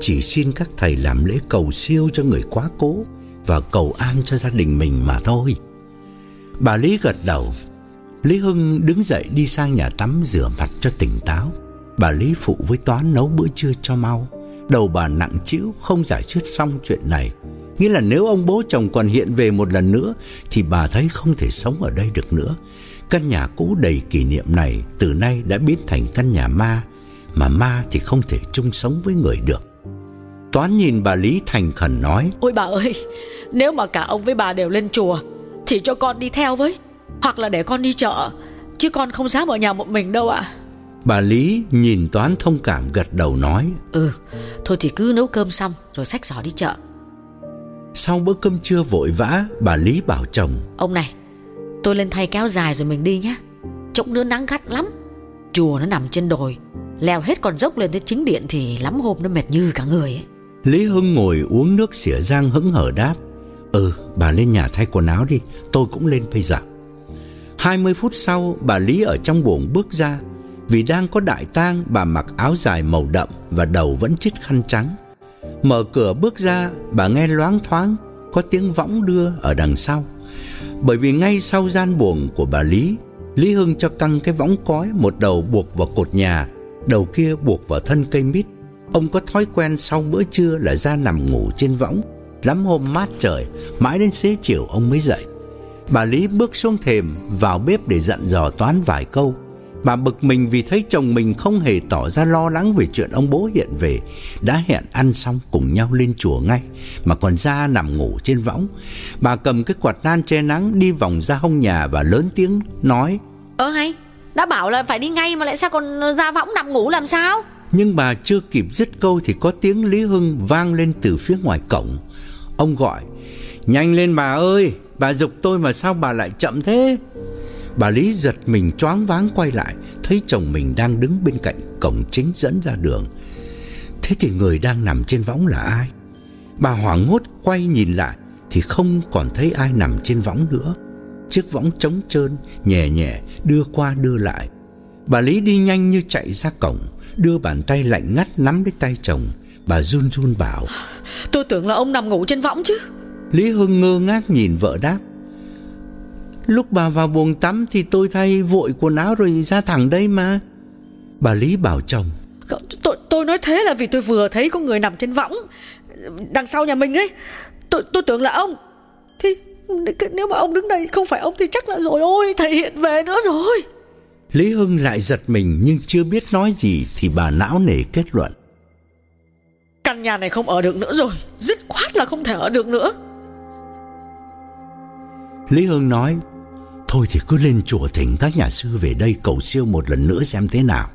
Chỉ xin các thầy làm lễ cầu siêu cho người quá cố Và cầu an cho gia đình mình mà thôi. Bà Lý gật đầu. Lý Hưng đứng dậy đi sang nhà tắm rửa mặt cho tỉnh táo. Bà Lý phụ với Toán nấu bữa trưa cho mau. Đầu bà nặng chịu không giải quyết xong chuyện này. Nghĩa là nếu ông bố chồng còn hiện về một lần nữa, Thì bà thấy không thể sống ở đây được nữa. Căn nhà cũ đầy kỷ niệm này Từ nay đã biến thành căn nhà ma, Mà ma thì không thể chung sống với người được. Toán nhìn bà Lý thành khẩn nói, Ôi bà ơi, Nếu mà cả ông với bà đều lên chùa Thì cho con đi theo với, Hoặc là để con đi chợ, Chứ con không dám ở nhà một mình đâu ạ. Bà Lý nhìn Toán thông cảm gật đầu nói Ừ Thôi thì cứ nấu cơm xong Rồi xách giỏ đi chợ. Sau bữa cơm trưa vội vã Bà Lý bảo chồng Ông này Tôi lên thay kéo dài rồi mình đi nhé. Trông nữa nắng gắt lắm Chùa nó nằm trên đồi Leo hết con dốc lên tới chính điện Thì lắm hôm nó mệt như cả người ấy. Lý Hưng ngồi uống nước xỉa răng hững hở đáp Ừ bà lên nhà thay quần áo đi Tôi cũng lên bây giờ. 20 phút sau bà Lý ở trong buồng bước ra vì đang có đại tang, bà mặc áo dài màu đậm Và đầu vẫn chít khăn trắng. Mở cửa bước ra, bà nghe loáng thoáng, Có tiếng võng đưa ở đằng sau. Bởi vì ngay sau gian buồng của bà Lý Lý Hưng cho căng cái võng cói, Một đầu buộc vào cột nhà, Đầu kia buộc vào thân cây mít. Ông có thói quen sau bữa trưa là ra nằm ngủ trên võng. Lắm hôm mát trời, Mãi đến xế chiều ông mới dậy. Bà Lý bước xuống thềm Vào bếp để dặn dò toán vài câu. Bà bực mình vì thấy chồng mình không hề tỏ ra lo lắng về chuyện ông bố hiện về. Đã hẹn ăn xong cùng nhau lên chùa ngay Mà còn ra nằm ngủ trên võng. Bà cầm cái quạt nan che nắng đi vòng ra hông nhà và lớn tiếng nói Ơ hay Đã bảo là phải đi ngay mà lại sao còn ra võng nằm ngủ làm sao? Nhưng bà chưa kịp dứt câu thì có tiếng Lý Hưng vang lên từ phía ngoài cổng. Ông gọi Nhanh lên bà ơi Bà dục tôi mà sao bà lại chậm thế Bà Lý giật mình choáng váng quay lại Thấy chồng mình đang đứng bên cạnh cổng chính dẫn ra đường. Thế thì người đang nằm trên võng là ai? Bà hoảng hốt quay nhìn lại Thì không còn thấy ai nằm trên võng nữa. Chiếc võng trống trơn Nhẹ nhẹ đưa qua đưa lại. Bà Lý đi nhanh như chạy ra cổng Đưa bàn tay lạnh ngắt nắm lấy tay chồng. Bà run run bảo Tôi tưởng là ông nằm ngủ trên võng chứ. Lý Hưng ngơ ngác nhìn vợ đáp Lúc bà vào buồng tắm thì tôi thay vội quần áo rồi ra thẳng đây mà. Bà Lý bảo chồng. Tôi, tôi nói thế là vì tôi vừa thấy có người nằm trên võng Đằng sau nhà mình ấy. Tôi, tôi tưởng là ông. Thì nếu mà ông đứng đây không phải ông thì chắc là rồi ôi Thầy hiện về nữa rồi. Lý Hưng lại giật mình nhưng chưa biết nói gì Thì bà não nề kết luận. Căn nhà này không ở được nữa rồi Dứt khoát là không thể ở được nữa. Lý Hưng nói Thôi thì cứ lên chùa thỉnh các nhà sư về đây cầu siêu một lần nữa xem thế nào.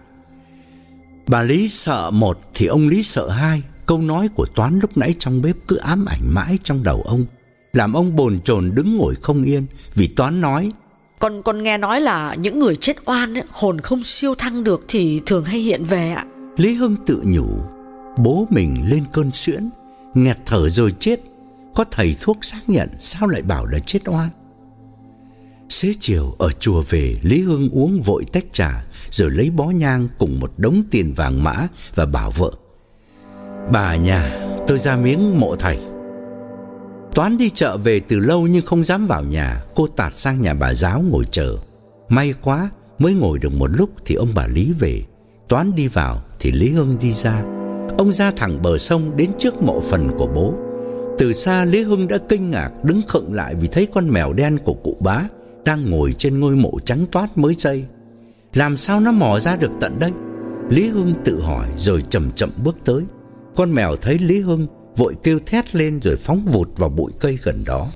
Bà Lý sợ một thì ông Lý sợ hai. Câu nói của Toán lúc nãy trong bếp cứ ám ảnh mãi trong đầu ông Làm ông bồn chồn đứng ngồi không yên Vì Toán nói Con con nghe nói là những người chết oan ấy, hồn không siêu thăng được thì thường hay hiện về ạ. Lý Hưng tự nhủ Bố mình lên cơn suyễn Nghẹt thở rồi chết. Có thầy thuốc xác nhận Sao lại bảo là chết oan Xế chiều ở chùa về, Lý Hưng uống vội tách trà, Rồi lấy bó nhang cùng một đống tiền vàng mã Và bảo vợ, Bà nhà, tôi ra miếng mộ thầy. Toán đi chợ về từ lâu nhưng không dám vào nhà, Cô tạt sang nhà bà giáo ngồi chờ. May quá, mới ngồi được một lúc thì ông bà Lý về. Toán đi vào thì Lý Hưng đi ra. Ông ra thẳng bờ sông đến trước mộ phần của bố. Từ xa Lý Hưng đã kinh ngạc, đứng khựng lại vì thấy con mèo đen của cụ bá đang ngồi trên ngôi mộ trắng toát mới xây Làm sao nó mò ra được tận đây Lý Hưng tự hỏi rồi chậm chậm bước tới Con mèo thấy Lý Hưng vội kêu thét lên rồi phóng vụt vào bụi cây gần đó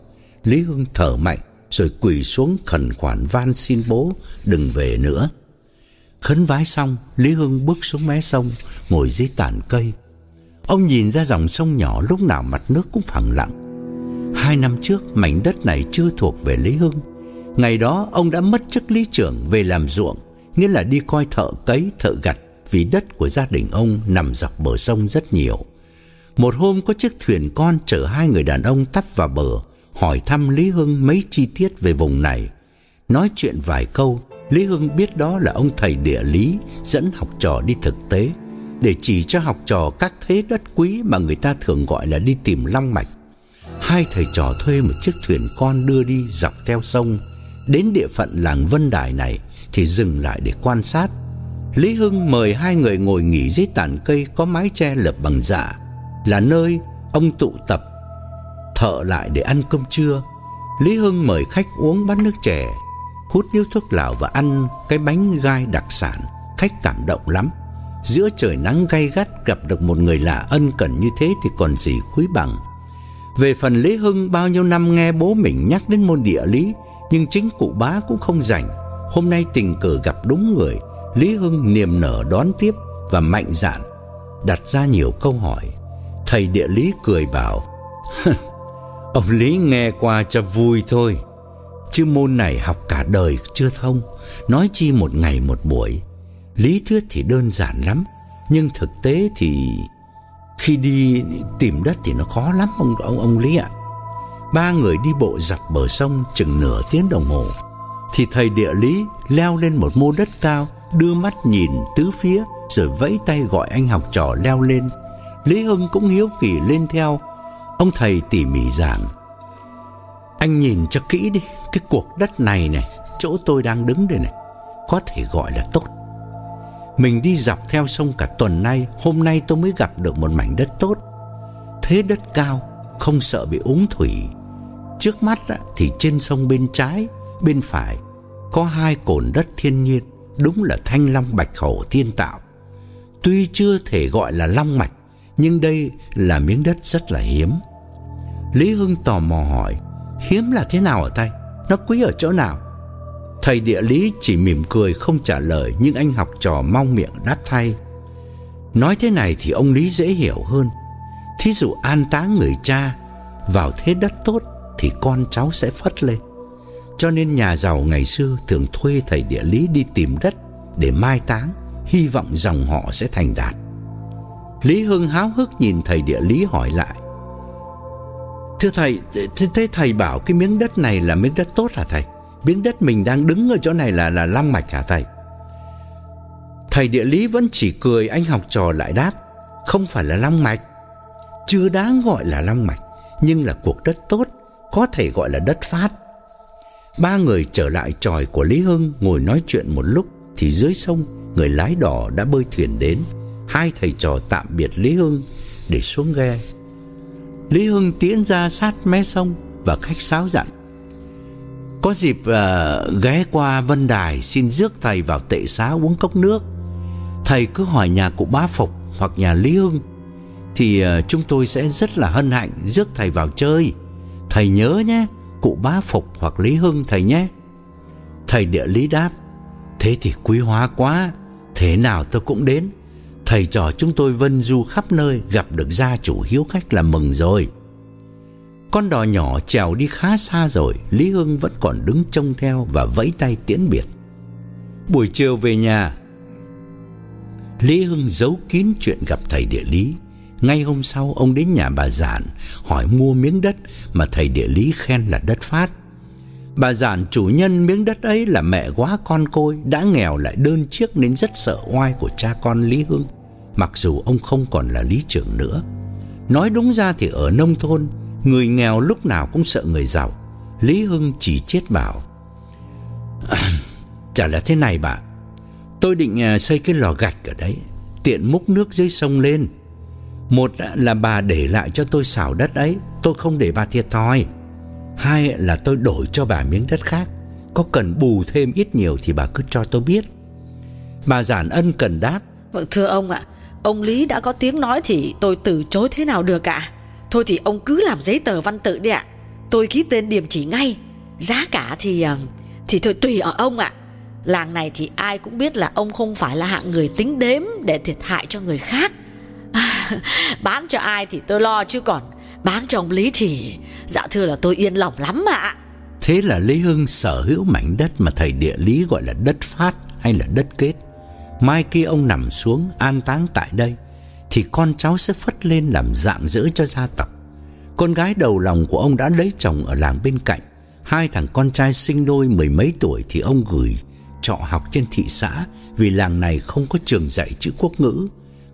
Lý Hưng thở mạnh rồi quỳ xuống khẩn khoản van xin bố đừng về nữa Khấn vái xong, Lý Hưng bước xuống mé sông, ngồi dưới tàn cây. Ông nhìn ra dòng sông nhỏ lúc nào mặt nước cũng phẳng lặng. Hai năm trước, mảnh đất này chưa thuộc về Lý Hưng. Ngày đó, ông đã mất chức lý trưởng về làm ruộng, nghĩa là đi coi thợ cấy, thợ gặt, vì đất của gia đình ông nằm dọc bờ sông rất nhiều. Một hôm có chiếc thuyền con chở hai người đàn ông tấp vào bờ, hỏi thăm Lý Hưng mấy chi tiết về vùng này. Nói chuyện vài câu, Lý Hưng biết đó là ông thầy địa lý dẫn học trò đi thực tế để chỉ cho học trò các thế đất quý mà người ta thường gọi là đi tìm long mạch. Hai thầy trò thuê một chiếc thuyền con đưa đi dọc theo sông, đến địa phận làng Vân Đài này thì dừng lại để quan sát. Lý Hưng mời hai người ngồi nghỉ dưới tàn cây có mái che lợp bằng dạ, là nơi ông tụ tập thợ lại để ăn cơm trưa. Lý Hưng mời khách uống bát nước chè, hút điếu thuốc lào và ăn cái bánh gai đặc sản, khách cảm động lắm. Giữa trời nắng gay gắt gặp được một người lạ ân cần như thế thì còn gì quý bằng. Về phần Lý Hưng bao nhiêu năm nghe bố mình nhắc đến môn địa lý, nhưng chính cụ bá cũng không rảnh. Hôm nay tình cờ gặp đúng người, Lý Hưng niềm nở đón tiếp và mạnh dạn đặt ra nhiều câu hỏi. Thầy địa lý cười bảo: "Ông Lý nghe qua cho vui thôi, chứ môn này học cả đời chưa thông, nói chi một ngày một buổi. Lý thuyết thì đơn giản lắm, nhưng thực tế thì khi đi tìm đất thì nó khó lắm ông ông ông Lý ạ." Ba người đi bộ dọc bờ sông chừng nửa tiếng đồng hồ thì thầy địa lý leo lên một mô đất cao, đưa mắt nhìn tứ phía rồi vẫy tay gọi anh học trò leo lên. Lý Hưng cũng hiếu kỳ lên theo. Ông thầy tỉ mỉ giảng: "Anh nhìn cho kỹ đi, cái cuộc đất này này, chỗ tôi đang đứng đây này, có thể gọi là tốt. Mình đi dọc theo sông cả tuần nay, hôm nay tôi mới gặp được một mảnh đất tốt. Thế đất cao, không sợ bị úng thủy. Trước mắt thì trên sông bên trái bên phải có hai cồn đất thiên nhiên, đúng là thanh long bạch hổ thiên tạo. Tuy chưa thể gọi là long mạch, nhưng đây là miếng đất rất là hiếm. Lý Hưng tò mò hỏi, hiếm là thế nào ở tay? Nó quý ở chỗ nào? Thầy địa lý chỉ mỉm cười không trả lời, nhưng anh học trò mong miệng đáp thay. Nói thế này thì ông Lý dễ hiểu hơn. Thí dụ an táng người cha vào thế đất tốt thì con cháu sẽ phất lên. Cho nên nhà giàu ngày xưa thường thuê thầy địa lý đi tìm đất để mai táng, hy vọng dòng họ sẽ thành đạt. Lý Hưng háo hức nhìn thầy địa lý hỏi lại. Thưa thầy, thế, thế thầy bảo cái miếng đất này là miếng đất tốt hả thầy? Miếng đất mình đang đứng ở chỗ này là là long mạch hả thầy? Thầy địa lý vẫn chỉ cười anh học trò lại đáp, không phải là long mạch. Chưa đáng gọi là long mạch, nhưng là cuộc đất tốt, có thể gọi là đất phát. Ba người trở lại tròi của Lý Hưng ngồi nói chuyện một lúc thì dưới sông người lái đò đã bơi thuyền đến. Hai thầy trò tạm biệt Lý Hưng để xuống ghe. Lý Hưng tiến ra sát mé sông và khách sáo dặn. Có dịp uh, ghé qua Vân Đài xin rước thầy vào tệ xá uống cốc nước. Thầy cứ hỏi nhà cụ Bá Phục hoặc nhà Lý Hưng thì ờ, chúng tôi sẽ rất là hân hạnh rước thầy vào chơi. Thầy nhớ nhé, cụ bá Phục hoặc Lý Hưng thầy nhé. Thầy địa lý đáp, thế thì quý hóa quá, thế nào tôi cũng đến. Thầy trò chúng tôi vân du khắp nơi gặp được gia chủ hiếu khách là mừng rồi. Con đò nhỏ trèo đi khá xa rồi, Lý Hưng vẫn còn đứng trông theo và vẫy tay tiễn biệt. Buổi chiều về nhà, Lý Hưng giấu kín chuyện gặp thầy địa lý. Ngay hôm sau ông đến nhà bà Giản hỏi mua miếng đất mà thầy địa lý khen là đất phát. Bà Giản chủ nhân miếng đất ấy là mẹ quá con côi, đã nghèo lại đơn chiếc nên rất sợ oai của cha con Lý Hưng, mặc dù ông không còn là lý trưởng nữa. Nói đúng ra thì ở nông thôn, người nghèo lúc nào cũng sợ người giàu. Lý Hưng chỉ chết bảo: "Chả là thế này bà, tôi định à, xây cái lò gạch ở đấy, tiện múc nước dưới sông lên." Một là bà để lại cho tôi xảo đất ấy, tôi không để bà thiệt thòi. Hai là tôi đổi cho bà miếng đất khác, có cần bù thêm ít nhiều thì bà cứ cho tôi biết. Bà giản ân cần đáp. Vâng thưa ông ạ, ông Lý đã có tiếng nói thì tôi từ chối thế nào được ạ. Thôi thì ông cứ làm giấy tờ văn tự đi ạ. Tôi ký tên điểm chỉ ngay. Giá cả thì ờ, thì thôi tùy ở ông ạ. Làng này thì ai cũng biết là ông không phải là hạng người tính đếm để thiệt hại cho người khác. bán cho ai thì tôi lo chứ còn bán cho ông Lý thì dạ thưa là tôi yên lòng lắm ạ. Thế là Lý Hưng sở hữu mảnh đất mà thầy địa lý gọi là đất phát hay là đất kết. Mai kia ông nằm xuống an táng tại đây thì con cháu sẽ phất lên làm dạng dỡ cho gia tộc. Con gái đầu lòng của ông đã lấy chồng ở làng bên cạnh. Hai thằng con trai sinh đôi mười mấy tuổi thì ông gửi trọ học trên thị xã vì làng này không có trường dạy chữ quốc ngữ.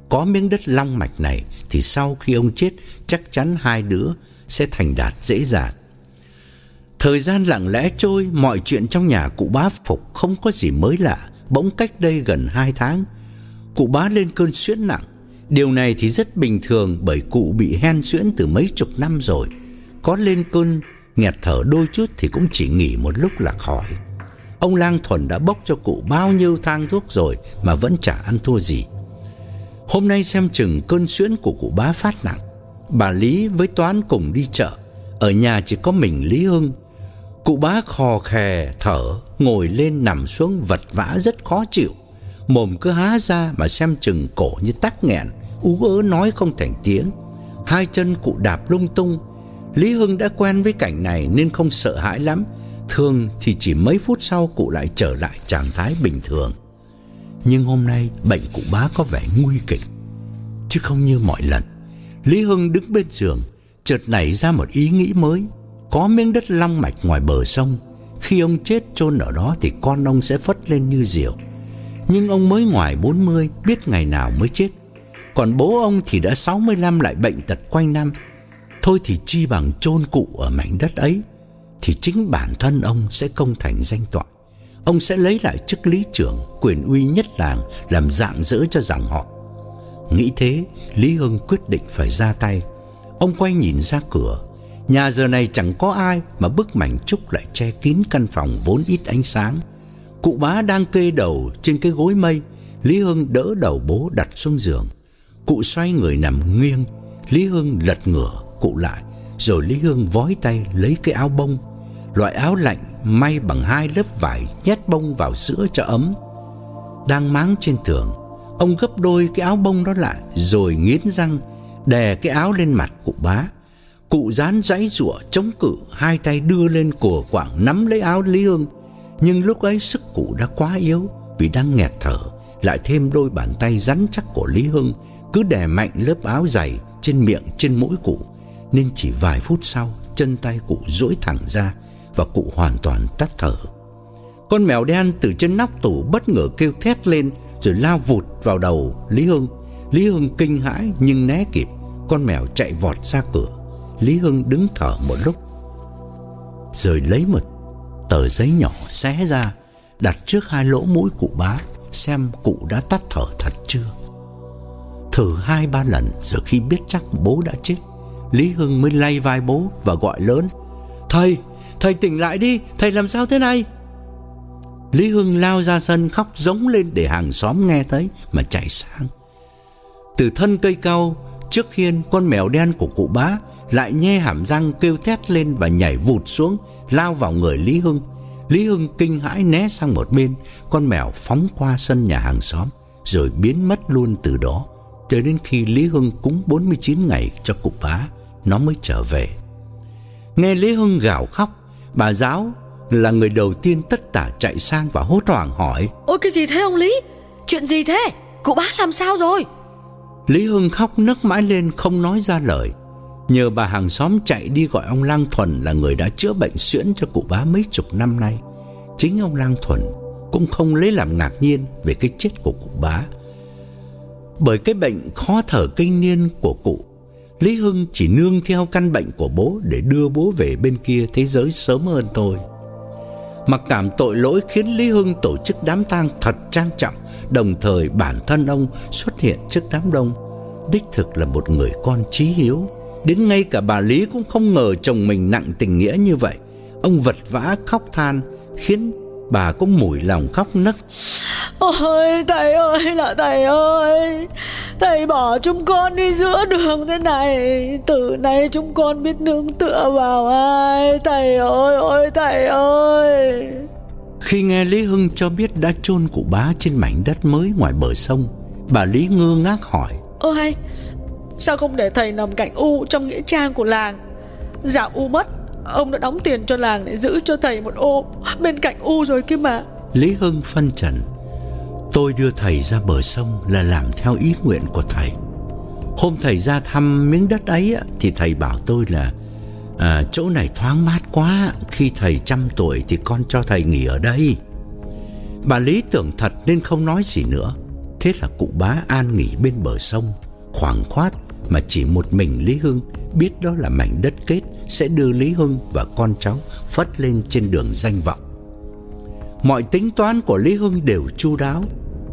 Có miếng đất long mạch này thì sau khi ông chết chắc chắn hai đứa sẽ thành đạt dễ dàng. Thời gian lặng lẽ trôi, mọi chuyện trong nhà cụ bá Phục không có gì mới lạ. Bỗng cách đây gần 2 tháng, cụ bá lên cơn suyễn nặng. Điều này thì rất bình thường bởi cụ bị hen suyễn từ mấy chục năm rồi. Có lên cơn nghẹt thở đôi chút thì cũng chỉ nghỉ một lúc là khỏi. Ông Lang Thuần đã bốc cho cụ bao nhiêu thang thuốc rồi mà vẫn chả ăn thua gì. Hôm nay xem chừng cơn suyễn của cụ bá phát nặng. Bà Lý với Toán cùng đi chợ. Ở nhà chỉ có mình Lý Hưng. Cụ bá khò khè thở, ngồi lên nằm xuống vật vã rất khó chịu. Mồm cứ há ra mà xem chừng cổ như tắc nghẹn, ú ớ nói không thành tiếng. Hai chân cụ đạp lung tung. Lý Hưng đã quen với cảnh này nên không sợ hãi lắm. Thường thì chỉ mấy phút sau cụ lại trở lại trạng thái bình thường. Nhưng hôm nay bệnh cụ bá có vẻ nguy kịch, chứ không như mọi lần. Lý Hưng đứng bên giường, chợt nảy ra một ý nghĩ mới. Có miếng đất long mạch ngoài bờ sông, khi ông chết chôn ở đó thì con ông sẽ phất lên như diều. Nhưng ông mới ngoài 40, biết ngày nào mới chết. Còn bố ông thì đã 65 lại bệnh tật quanh năm. Thôi thì chi bằng chôn cụ ở mảnh đất ấy thì chính bản thân ông sẽ công thành danh toại. Ông sẽ lấy lại chức lý trưởng, quyền uy nhất làng làm dạng dỡ cho dòng họ. Nghĩ thế, Lý Hưng quyết định phải ra tay. Ông quay nhìn ra cửa, nhà giờ này chẳng có ai mà bức mảnh trúc lại che kín căn phòng vốn ít ánh sáng. Cụ bá đang kê đầu trên cái gối mây, Lý Hưng đỡ đầu bố đặt xuống giường. Cụ xoay người nằm nghiêng, Lý Hưng lật ngửa cụ lại, rồi Lý Hưng vói tay lấy cái áo bông loại áo lạnh may bằng hai lớp vải nhét bông vào giữa cho ấm. Đang máng trên tường, ông gấp đôi cái áo bông đó lại rồi nghiến răng đè cái áo lên mặt cụ bá. Cụ dán giãy giụa chống cự, hai tay đưa lên cổ quảng nắm lấy áo Lý Hương, nhưng lúc ấy sức cụ đã quá yếu vì đang nghẹt thở, lại thêm đôi bàn tay rắn chắc của Lý hương cứ đè mạnh lớp áo dày trên miệng trên mũi cụ, nên chỉ vài phút sau, chân tay cụ duỗi thẳng ra, và cụ hoàn toàn tắt thở. Con mèo đen từ trên nóc tủ bất ngờ kêu thét lên rồi lao vụt vào đầu Lý Hưng. Lý Hưng kinh hãi nhưng né kịp, con mèo chạy vọt ra cửa. Lý Hưng đứng thở một lúc, rồi lấy một tờ giấy nhỏ xé ra, đặt trước hai lỗ mũi cụ bá, xem cụ đã tắt thở thật chưa. Thử hai ba lần rồi khi biết chắc bố đã chết, Lý Hưng mới lay vai bố và gọi lớn: "Thầy, Thầy tỉnh lại đi, Thầy làm sao thế này? Lý Hưng lao ra sân khóc giống lên Để hàng xóm nghe thấy mà chạy sang. Từ thân cây cau Trước hiên con mèo đen của cụ bá Lại nhe hàm răng kêu thét lên Và nhảy vụt xuống, Lao vào người Lý Hưng. Lý Hưng kinh hãi né sang một bên, Con mèo phóng qua sân nhà hàng xóm, Rồi biến mất luôn từ đó, Cho đến khi Lý Hưng cúng 49 ngày cho cụ bá, Nó mới trở về. Nghe Lý Hưng gào khóc Bà giáo là người đầu tiên tất tả chạy sang và hốt hoảng hỏi. Ôi cái gì thế ông Lý? Chuyện gì thế? Cụ bác làm sao rồi? Lý Hưng khóc nấc mãi lên không nói ra lời. Nhờ bà hàng xóm chạy đi gọi ông Lang Thuần Là người đã chữa bệnh suyễn cho cụ bá mấy chục năm nay. Chính ông Lang Thuần Cũng không lấy làm ngạc nhiên Về cái chết của cụ bá. Bởi cái bệnh khó thở kinh niên của cụ Lý Hưng chỉ nương theo căn bệnh của bố để đưa bố về bên kia thế giới sớm hơn thôi. Mặc cảm tội lỗi khiến Lý Hưng tổ chức đám tang thật trang trọng, đồng thời bản thân ông xuất hiện trước đám đông. Đích thực là một người con trí hiếu, đến ngay cả bà Lý cũng không ngờ chồng mình nặng tình nghĩa như vậy. Ông vật vã khóc than khiến bà cũng mủi lòng khóc nấc. Ôi thầy ơi là thầy ơi. Thầy bỏ chúng con đi giữa đường thế này. Từ nay chúng con biết nương tựa vào ai. Thầy ơi ôi thầy ơi. Khi nghe Lý Hưng cho biết đã chôn cụ bá trên mảnh đất mới ngoài bờ sông Bà Lý ngơ ngác hỏi. Hay Sao không để thầy nằm cạnh U trong nghĩa trang của làng? Dạ U mất Ông đã đóng tiền cho làng để giữ cho thầy một ô Bên cạnh U rồi kia mà Lý Hưng phân trần Tôi đưa thầy ra bờ sông là làm theo ý nguyện của thầy. Hôm thầy ra thăm miếng đất ấy thì thầy bảo tôi là à, chỗ này thoáng mát quá, khi thầy trăm tuổi thì con cho thầy nghỉ ở đây. Bà Lý tưởng thật nên không nói gì nữa Thế là cụ bá an nghỉ bên bờ sông Khoảng khoát mà chỉ một mình Lý Hưng biết đó là mảnh đất kết sẽ đưa Lý Hưng và con cháu phất lên trên đường danh vọng. Mọi tính toán của Lý Hưng đều chu đáo,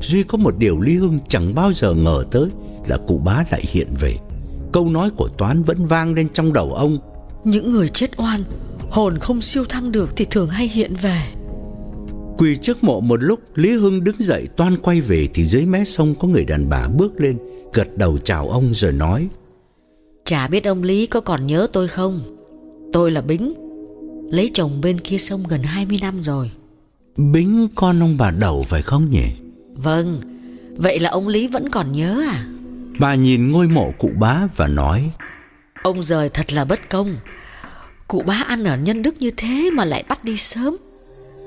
duy có một điều Lý Hưng chẳng bao giờ ngờ tới là cụ bá lại hiện về. Câu nói của Toán vẫn vang lên trong đầu ông. Những người chết oan, hồn không siêu thăng được thì thường hay hiện về. Quỳ trước mộ một lúc, Lý Hưng đứng dậy toan quay về thì dưới mé sông có người đàn bà bước lên, gật đầu chào ông rồi nói: Chả biết ông Lý có còn nhớ tôi không? Tôi là Bính, lấy chồng bên kia sông gần 20 năm rồi. Bính con ông bà đầu phải không nhỉ? Vâng, vậy là ông Lý vẫn còn nhớ à? Bà nhìn ngôi mộ cụ bá và nói: Ông rời thật là bất công. Cụ bá ăn ở nhân đức như thế mà lại bắt đi sớm.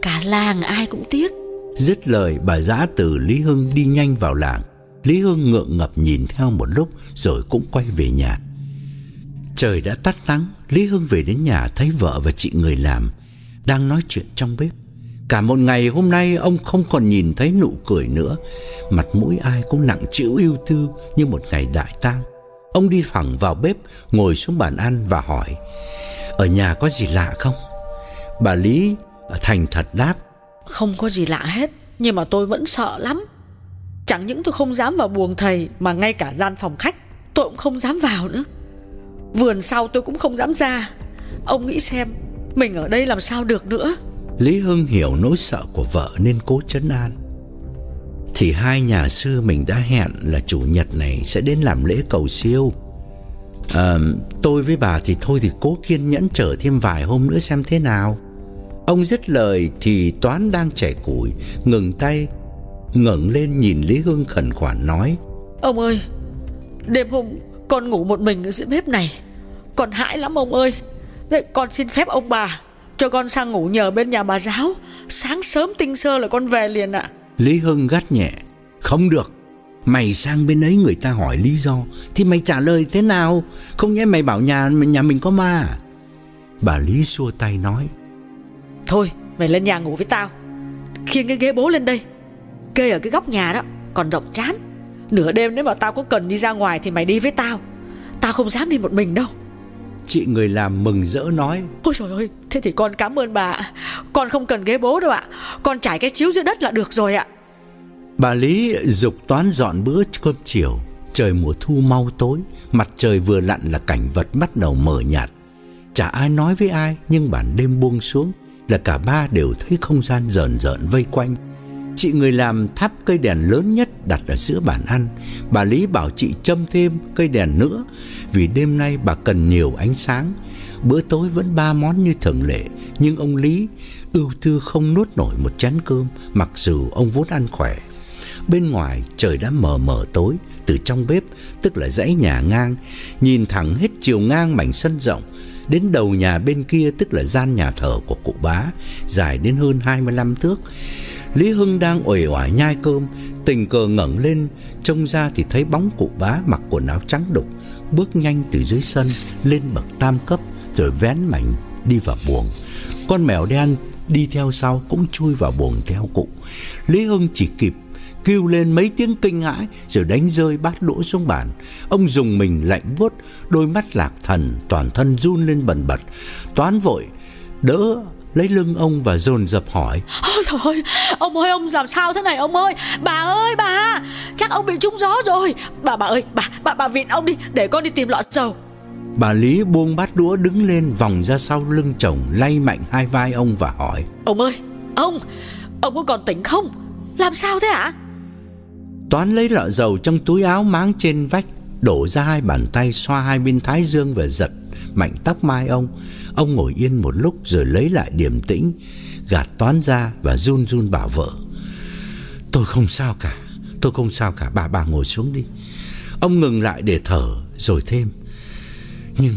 Cả làng ai cũng tiếc. Dứt lời bà giã từ Lý Hưng đi nhanh vào làng. Lý Hưng ngượng ngập nhìn theo một lúc rồi cũng quay về nhà. Trời đã tắt nắng, Lý Hưng về đến nhà thấy vợ và chị người làm đang nói chuyện trong bếp. Cả một ngày hôm nay ông không còn nhìn thấy nụ cười nữa, mặt mũi ai cũng nặng trĩu ưu tư như một ngày đại tang. Ông đi thẳng vào bếp, ngồi xuống bàn ăn và hỏi: "Ở nhà có gì lạ không?" Bà Lý thành thật đáp: "Không có gì lạ hết, nhưng mà tôi vẫn sợ lắm. Chẳng những tôi không dám vào buồng thầy mà ngay cả gian phòng khách tôi cũng không dám vào nữa." Vườn sau tôi cũng không dám ra. Ông nghĩ xem Mình ở đây làm sao được nữa? Lý Hưng hiểu nỗi sợ của vợ nên cố chấn an. Thì hai nhà sư mình đã hẹn là chủ nhật này sẽ đến làm lễ cầu siêu. À, Tôi với bà thì thôi thì cố kiên nhẫn chờ thêm vài hôm nữa xem thế nào. Ông dứt lời thì Toán đang chảy củi Ngừng tay ngẩng lên nhìn Lý Hưng khẩn khoản nói. Ông ơi Đêm hôm con ngủ một mình ở dưới bếp này. Con hãi lắm ông ơi. Vậy con xin phép ông bà Cho con sang ngủ nhờ bên nhà bà giáo. Sáng sớm tinh sơ là con về liền ạ. Lý Hưng gắt nhẹ. Không được. Mày sang bên ấy người ta hỏi lý do. Thì mày trả lời thế nào? Không nhẽ mày bảo nhà nhà mình có ma Bà Lý xua tay nói. Thôi mày lên nhà ngủ với tao. Khiêng cái ghế bố lên đây. Kê ở cái góc nhà đó Còn rộng chán Nửa đêm nếu mà tao có cần đi ra ngoài Thì mày đi với tao. Tao không dám đi một mình đâu. Chị người làm mừng rỡ nói. Ôi trời ơi Thế thì con cảm ơn bà. Con không cần ghế bố đâu ạ. Con trải cái chiếu dưới đất là được rồi ạ. Bà Lý dục toán dọn bữa cơm chiều. Trời mùa thu mau tối. Mặt trời vừa lặn là cảnh vật bắt đầu mờ nhạt. Chả ai nói với ai Nhưng bản đêm buông xuống Là cả ba đều thấy không gian rợn rợn vây quanh Chị người làm thắp cây đèn lớn nhất đặt ở giữa bàn ăn. Bà Lý bảo chị châm thêm cây đèn nữa vì đêm nay bà cần nhiều ánh sáng. Bữa tối vẫn ba món như thường lệ, nhưng ông Lý ưu tư không nuốt nổi một chén cơm mặc dù ông vốn ăn khỏe. Bên ngoài trời đã mờ mờ tối, từ trong bếp, tức là dãy nhà ngang, nhìn thẳng hết chiều ngang mảnh sân rộng đến đầu nhà bên kia tức là gian nhà thờ của cụ bá, dài đến hơn 25 thước. Lý Hưng đang uể oải nhai cơm, tình cờ ngẩng lên, trông ra thì thấy bóng cụ bá mặc quần áo trắng đục, bước nhanh từ dưới sân lên bậc tam cấp rồi vén mảnh đi vào buồng. Con mèo đen đi theo sau cũng chui vào buồng theo cụ. Lý Hưng chỉ kịp kêu lên mấy tiếng kinh hãi rồi đánh rơi bát đũa xuống bàn. Ông dùng mình lạnh buốt, đôi mắt lạc thần, toàn thân run lên bần bật. Toán vội đỡ lấy lưng ông và dồn dập hỏi. Ôi trời ơi Ông ơi ông làm sao thế này ông ơi? Bà ơi bà! Chắc ông bị trúng gió rồi. Bà bà ơi bà bà bà vịn ông đi Để con đi tìm lọ dầu. Bà Lý buông bát đũa đứng lên vòng ra sau lưng chồng Lay mạnh hai vai ông và hỏi. Ông ơi Ông Ông có còn tỉnh không? Làm sao thế hả? Toán lấy lọ dầu trong túi áo máng trên vách Đổ ra hai bàn tay xoa hai bên thái dương và giật mạnh tóc mai ông Ông ngồi yên một lúc rồi lấy lại điềm tĩnh, gạt toán ra và run run bảo vợ. Tôi không sao cả, tôi không sao cả, bà bà ngồi xuống đi. Ông ngừng lại để thở rồi thêm. Nhưng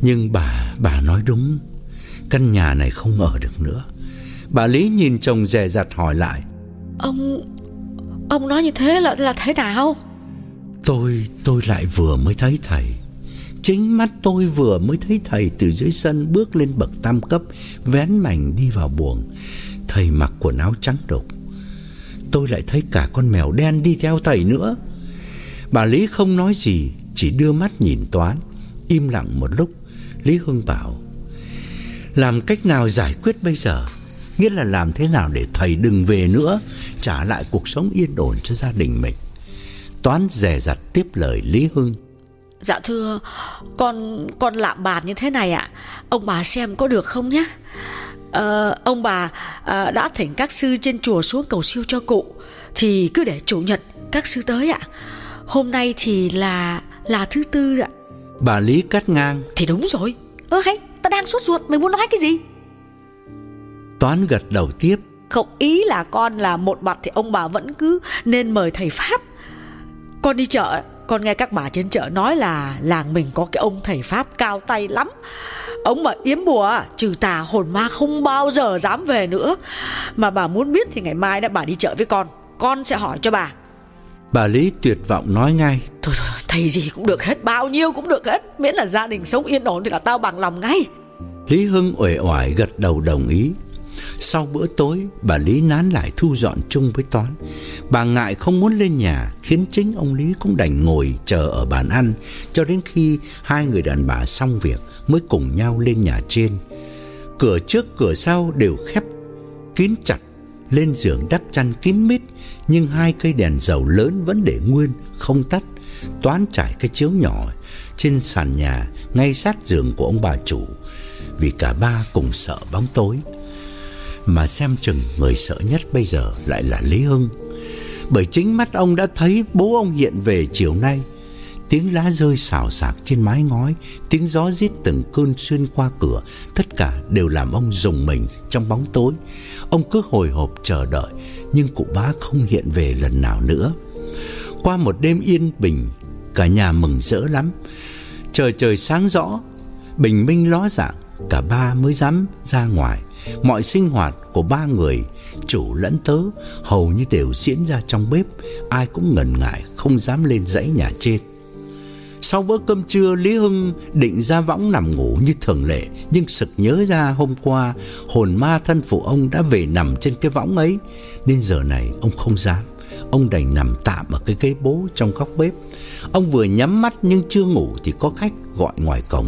nhưng bà bà nói đúng, căn nhà này không ở được nữa. Bà Lý nhìn chồng dè dặt hỏi lại. Ông ông nói như thế là là thế nào? Tôi tôi lại vừa mới thấy thầy. Chính mắt tôi vừa mới thấy thầy từ dưới sân bước lên bậc tam cấp, vén mảnh đi vào buồng. Thầy mặc quần áo trắng đục, tôi lại thấy cả con mèo đen đi theo thầy nữa. Bà Lý không nói gì, chỉ đưa mắt nhìn Toán, im lặng một lúc. Lý Hưng bảo: "Làm cách nào giải quyết bây giờ? Nghĩa là làm thế nào để thầy đừng về nữa, trả lại cuộc sống yên ổn cho gia đình mình?" Toán dè dặt tiếp lời Lý Hưng. Dạ thưa, con con lạm bàn như thế này ạ. Ông bà xem có được không nhé? Ờ, ông bà à, đã thỉnh các sư trên chùa xuống cầu siêu cho cụ thì cứ để chủ nhật các sư tới ạ. Hôm nay thì là là thứ tư ạ. Bà Lý cắt ngang. Thì đúng rồi. Ơ hay, ta đang sốt ruột, mày muốn nói cái gì? Toán gật đầu tiếp. Không ý là con là một mặt thì ông bà vẫn cứ nên mời thầy Pháp. Con đi chợ con nghe các bà trên chợ nói là làng mình có cái ông thầy Pháp cao tay lắm. Ông mà yếm bùa trừ tà hồn ma không bao giờ dám về nữa. Mà bà muốn biết thì ngày mai đã bà đi chợ với con. Con sẽ hỏi cho bà. Bà Lý tuyệt vọng nói ngay. Thôi, thôi thầy gì cũng được hết Bao nhiêu cũng được hết. Miễn là gia đình sống yên ổn thì là tao bằng lòng ngay. Lý Hưng uể oải gật đầu đồng ý sau bữa tối, bà Lý nán lại thu dọn chung với Toán. Bà ngại không muốn lên nhà, khiến chính ông Lý cũng đành ngồi chờ ở bàn ăn cho đến khi hai người đàn bà xong việc mới cùng nhau lên nhà trên. Cửa trước cửa sau đều khép kín chặt, lên giường đắp chăn kín mít, nhưng hai cây đèn dầu lớn vẫn để nguyên, không tắt. Toán trải cái chiếu nhỏ trên sàn nhà ngay sát giường của ông bà chủ, vì cả ba cùng sợ bóng tối mà xem chừng người sợ nhất bây giờ lại là Lý Hưng. Bởi chính mắt ông đã thấy bố ông hiện về chiều nay. Tiếng lá rơi xào xạc trên mái ngói, tiếng gió rít từng cơn xuyên qua cửa, tất cả đều làm ông rùng mình trong bóng tối. Ông cứ hồi hộp chờ đợi, nhưng cụ bá không hiện về lần nào nữa. Qua một đêm yên bình, cả nhà mừng rỡ lắm. Trời trời sáng rõ, bình minh ló dạng, cả ba mới dám ra ngoài. Mọi sinh hoạt của ba người, chủ lẫn tớ, hầu như đều diễn ra trong bếp, ai cũng ngần ngại không dám lên dãy nhà trên. Sau bữa cơm trưa, Lý Hưng định ra võng nằm ngủ như thường lệ, nhưng sực nhớ ra hôm qua hồn ma thân phụ ông đã về nằm trên cái võng ấy, nên giờ này ông không dám. Ông đành nằm tạm ở cái ghế bố trong góc bếp. Ông vừa nhắm mắt nhưng chưa ngủ thì có khách gọi ngoài cổng.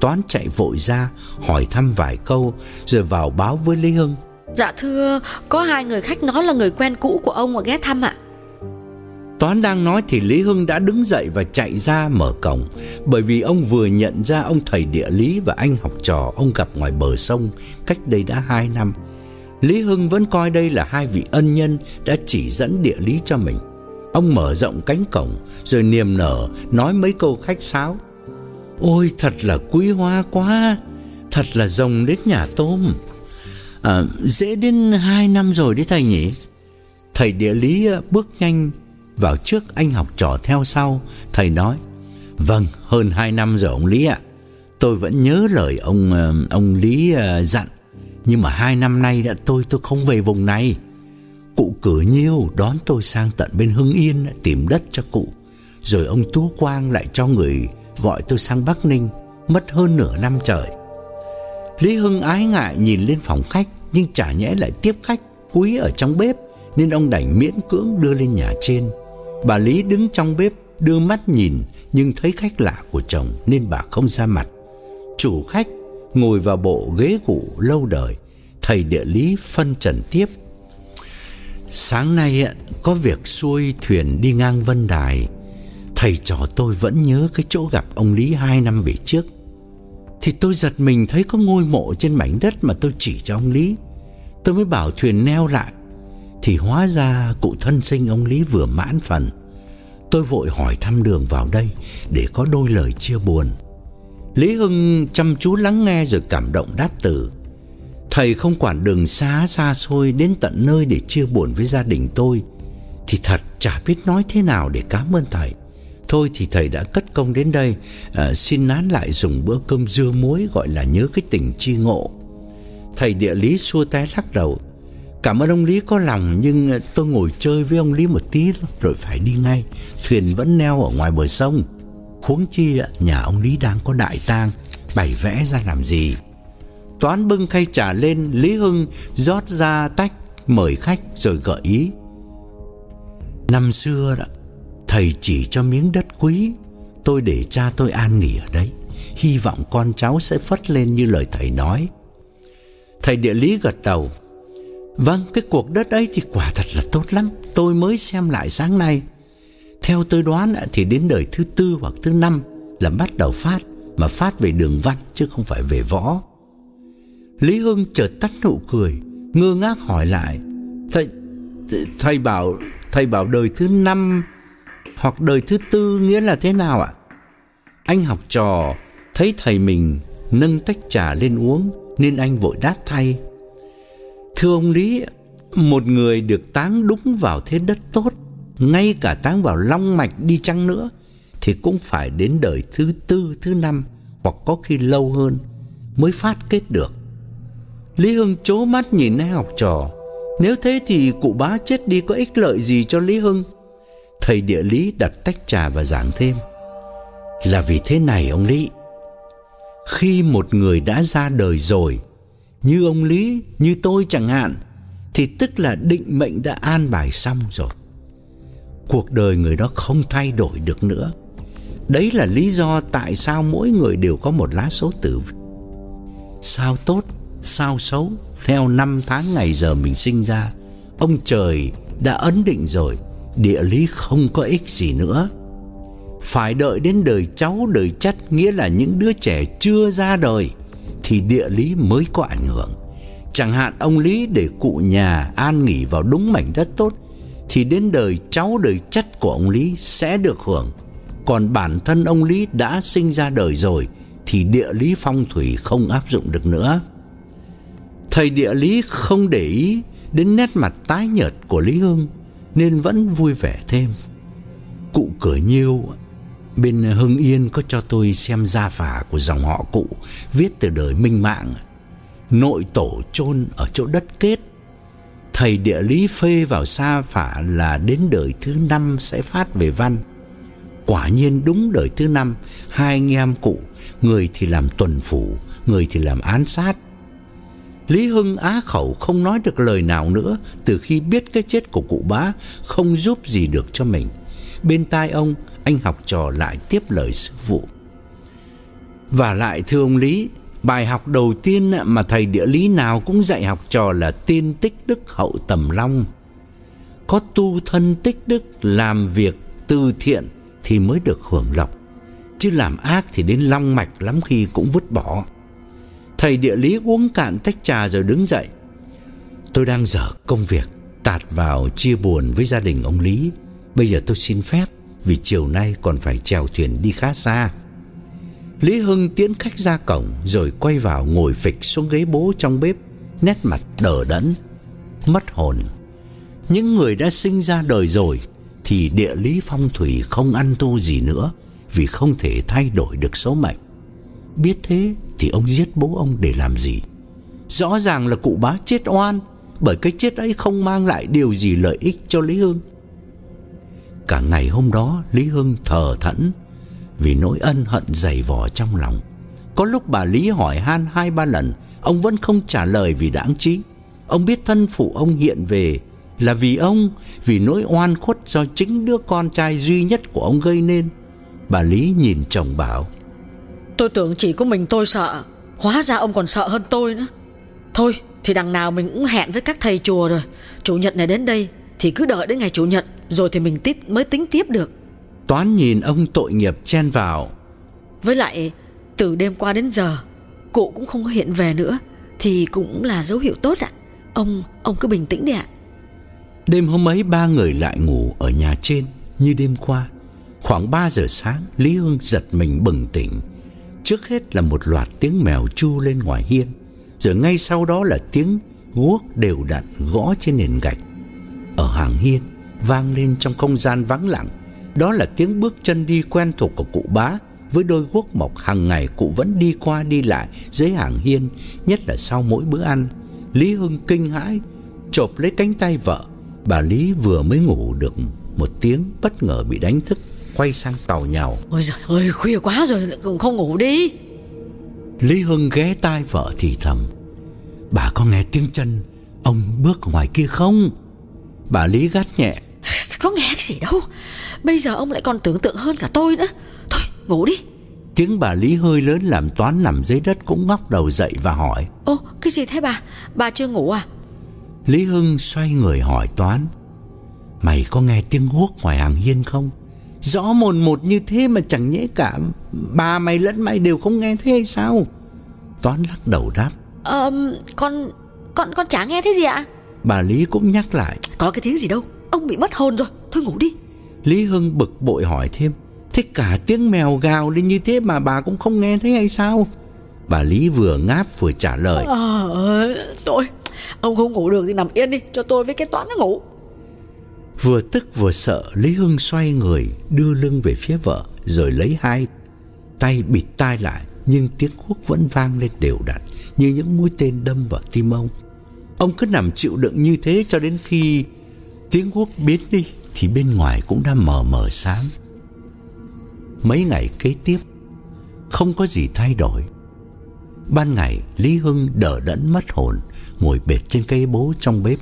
Toán chạy vội ra hỏi thăm vài câu rồi vào báo với Lý Hưng. Dạ thưa, có hai người khách nói là người quen cũ của ông mà ghé thăm ạ. Toán đang nói thì Lý Hưng đã đứng dậy và chạy ra mở cổng Bởi vì ông vừa nhận ra ông thầy địa lý và anh học trò ông gặp ngoài bờ sông cách đây đã hai năm Lý Hưng vẫn coi đây là hai vị ân nhân đã chỉ dẫn địa lý cho mình Ông mở rộng cánh cổng rồi niềm nở nói mấy câu khách sáo Ôi thật là quý hoa quá. Thật là rồng đến nhà tôm. À, Dễ đến 2 năm rồi đấy thầy nhỉ? Thầy địa lý à, bước nhanh vào trước anh học trò theo sau. Thầy nói Vâng hơn 2 năm rồi ông Lý ạ. Tôi vẫn nhớ lời ông à, ông Lý à, dặn. Nhưng mà hai năm nay đã tôi tôi không về vùng này. Cụ cử nhiêu đón tôi sang tận bên Hưng Yên tìm đất cho cụ. Rồi ông Tú Quang lại cho người gọi tôi sang Bắc Ninh, mất hơn nửa năm trời. Lý Hưng ái ngại nhìn lên phòng khách, nhưng chả nhẽ lại tiếp khách quý ở trong bếp, nên ông đành miễn cưỡng đưa lên nhà trên. Bà Lý đứng trong bếp, đưa mắt nhìn, nhưng thấy khách lạ của chồng nên bà không ra mặt. Chủ khách ngồi vào bộ ghế cũ lâu đời, thầy địa lý phân trần tiếp. Sáng nay có việc xuôi thuyền đi ngang Vân Đài, Thầy trò tôi vẫn nhớ cái chỗ gặp ông Lý hai năm về trước. Thì tôi giật mình thấy có ngôi mộ trên mảnh đất mà tôi chỉ cho ông Lý. Tôi mới bảo thuyền neo lại. Thì hóa ra cụ thân sinh ông Lý vừa mãn phần. Tôi vội hỏi thăm đường vào đây Để có đôi lời chia buồn. Lý Hưng chăm chú lắng nghe rồi cảm động đáp từ. Thầy không quản đường xa xa xôi đến tận nơi để chia buồn với gia đình tôi, Thì thật chả biết nói thế nào để cảm ơn thầy. Thôi thì thầy đã cất công đến đây. À, Xin nán lại dùng bữa cơm dưa muối Gọi là nhớ cái tình chi ngộ. Thầy địa lý xua tay lắc đầu. Cảm ơn ông Lý có lòng Nhưng tôi ngồi chơi với ông Lý một tí Rồi phải đi ngay. Thuyền vẫn neo ở ngoài bờ sông. Huống chi nhà ông Lý đang có đại tang Bày vẽ ra làm gì? Toán bưng khay trà lên Lý Hưng rót ra tách Mời khách rồi gợi ý. Năm xưa đó Thầy chỉ cho miếng đất quý. Tôi để cha tôi an nghỉ ở đấy. Hy vọng con cháu sẽ phất lên như lời thầy nói. Thầy địa lý gật đầu. Vâng cái cuộc đất ấy thì quả thật là tốt lắm. Tôi mới xem lại sáng nay. Theo tôi đoán thì đến đời thứ tư hoặc thứ năm Là bắt đầu phát Mà phát về đường văn chứ không phải về võ. Lý Hưng chợt tắt nụ cười Ngơ ngác hỏi lại. Thầy, thầy bảo Thầy bảo đời thứ năm hoặc đời thứ tư nghĩa là thế nào ạ? Anh học trò Thấy thầy mình nâng tách trà lên uống Nên anh vội đáp thay. Thưa ông Lý Một người được táng đúng vào thế đất tốt Ngay cả táng vào long mạch đi chăng nữa Thì cũng phải đến đời thứ tư, thứ năm Hoặc có khi lâu hơn Mới phát kết được. Lý Hưng chố mắt nhìn hai học trò. Nếu thế thì cụ bá chết đi có ích lợi gì cho Lý Hưng? Thầy địa lý đặt tách trà và giảng thêm. Là vì thế này ông Lý Khi một người đã ra đời rồi Như ông Lý, như tôi chẳng hạn Thì tức là định mệnh đã an bài xong rồi. Cuộc đời người đó không thay đổi được nữa. Đấy là lý do tại sao mỗi người đều có một lá số tử. Sao tốt sao xấu theo năm tháng ngày giờ mình sinh ra. Ông trời đã ấn định rồi, địa lý không có ích gì nữa. Phải đợi đến đời cháu, đời chắt nghĩa là những đứa trẻ chưa ra đời, thì địa lý mới có ảnh hưởng. Chẳng hạn ông Lý để cụ nhà an nghỉ vào đúng mảnh đất tốt, thì đến đời cháu, đời chắt của ông Lý sẽ được hưởng. Còn bản thân ông Lý đã sinh ra đời rồi, thì địa lý phong thủy không áp dụng được nữa. Thầy địa lý không để ý đến nét mặt tái nhợt của Lý Hưng nên vẫn vui vẻ thêm. Cụ cửa nhiêu bên Hưng Yên có cho tôi xem gia phả của dòng họ cụ viết từ đời Minh Mạng. Nội tổ chôn ở chỗ đất kết. Thầy địa lý phê vào gia phả là đến đời thứ năm sẽ phát về văn. Quả nhiên đúng đời thứ năm, hai anh em cụ, người thì làm tuần phủ, người thì làm án sát Lý Hưng á khẩu không nói được lời nào nữa từ khi biết cái chết của cụ bá không giúp gì được cho mình. Bên tai ông, anh học trò lại tiếp lời sư phụ. Và lại thưa ông Lý, bài học đầu tiên mà thầy địa lý nào cũng dạy học trò là tiên tích đức hậu tầm long. Có tu thân tích đức làm việc từ thiện thì mới được hưởng lộc, chứ làm ác thì đến long mạch lắm khi cũng vứt bỏ. Thầy địa lý uống cạn tách trà rồi đứng dậy. Tôi đang dở công việc, tạt vào chia buồn với gia đình ông Lý. Bây giờ tôi xin phép vì chiều nay còn phải chèo thuyền đi khá xa. Lý Hưng tiến khách ra cổng rồi quay vào ngồi phịch xuống ghế bố trong bếp, nét mặt đờ đẫn, mất hồn. Những người đã sinh ra đời rồi thì địa lý phong thủy không ăn tu gì nữa vì không thể thay đổi được số mệnh. Biết thế thì ông giết bố ông để làm gì? Rõ ràng là cụ bá chết oan, bởi cái chết ấy không mang lại điều gì lợi ích cho Lý Hưng. Cả ngày hôm đó Lý Hưng thờ thẫn vì nỗi ân hận dày vò trong lòng. Có lúc bà Lý hỏi han hai ba lần, ông vẫn không trả lời vì đáng trí. Ông biết thân phụ ông hiện về là vì ông, vì nỗi oan khuất do chính đứa con trai duy nhất của ông gây nên. Bà Lý nhìn chồng bảo: Tôi tưởng chỉ có mình tôi sợ. Hóa ra ông còn sợ hơn tôi nữa. Thôi thì đằng nào mình cũng hẹn với các thầy chùa rồi. Chủ nhật này đến đây Thì cứ đợi đến ngày chủ nhật Rồi thì mình tít mới tính tiếp được. Toán nhìn ông tội nghiệp chen vào. Với lại từ đêm qua đến giờ Cụ cũng không có hiện về nữa Thì cũng là dấu hiệu tốt ạ. Ông ông cứ bình tĩnh đi ạ. Đêm hôm ấy ba người lại ngủ ở nhà trên Như đêm qua. Khoảng 3 giờ sáng Lý Hương giật mình bừng tỉnh Trước hết là một loạt tiếng mèo chu lên ngoài hiên, rồi ngay sau đó là tiếng guốc đều đặn gõ trên nền gạch. Ở hàng hiên vang lên trong không gian vắng lặng, đó là tiếng bước chân đi quen thuộc của cụ bá với đôi guốc mộc hàng ngày cụ vẫn đi qua đi lại dưới hàng hiên, nhất là sau mỗi bữa ăn. Lý Hưng kinh hãi, chộp lấy cánh tay vợ. Bà Lý vừa mới ngủ được một tiếng bất ngờ bị đánh thức quay sang tàu nhàu Ôi giời ơi khuya quá rồi cũng không ngủ đi. Lý Hưng ghé tai vợ thì thầm Bà có nghe tiếng chân Ông bước ngoài kia không? Bà Lý gắt nhẹ có nghe cái gì đâu Bây giờ ông lại còn tưởng tượng hơn cả tôi nữa. Thôi ngủ đi. Tiếng bà Lý hơi lớn làm Toán nằm dưới đất cũng ngóc đầu dậy và hỏi Ô cái gì thế bà? Bà chưa ngủ à? Lý Hưng xoay người hỏi Toán Mày có nghe tiếng guốc ngoài hàng hiên không Rõ mồn một như thế mà chẳng nhẽ cả Bà mày lẫn mày đều không nghe thế hay sao? Toán lắc đầu đáp. Ờ con Con con chả nghe thế gì ạ? Bà Lý cũng nhắc lại. Có cái tiếng gì đâu Ông bị mất hồn rồi Thôi ngủ đi. Lý Hưng bực bội hỏi thêm. Thế cả tiếng mèo gào lên như thế mà bà cũng không nghe thấy hay sao? Bà Lý vừa ngáp vừa trả lời. À, Tôi Ông không ngủ được thì nằm yên đi Cho tôi với cái toán nó ngủ Vừa tức vừa sợ, Lý Hưng xoay người, Đưa lưng về phía vợ, Rồi lấy hai tay bịt tai lại, Nhưng tiếng cuốc vẫn vang lên đều đặn, Như những mũi tên đâm vào tim ông. Ông cứ nằm chịu đựng như thế Cho đến khi tiếng cuốc biến đi, Thì bên ngoài cũng đã mờ mờ sáng. Mấy ngày kế tiếp, Không có gì thay đổi. Ban ngày, Lý Hưng đỡ đẫn mất hồn, Ngồi bệt trên cây bố trong bếp.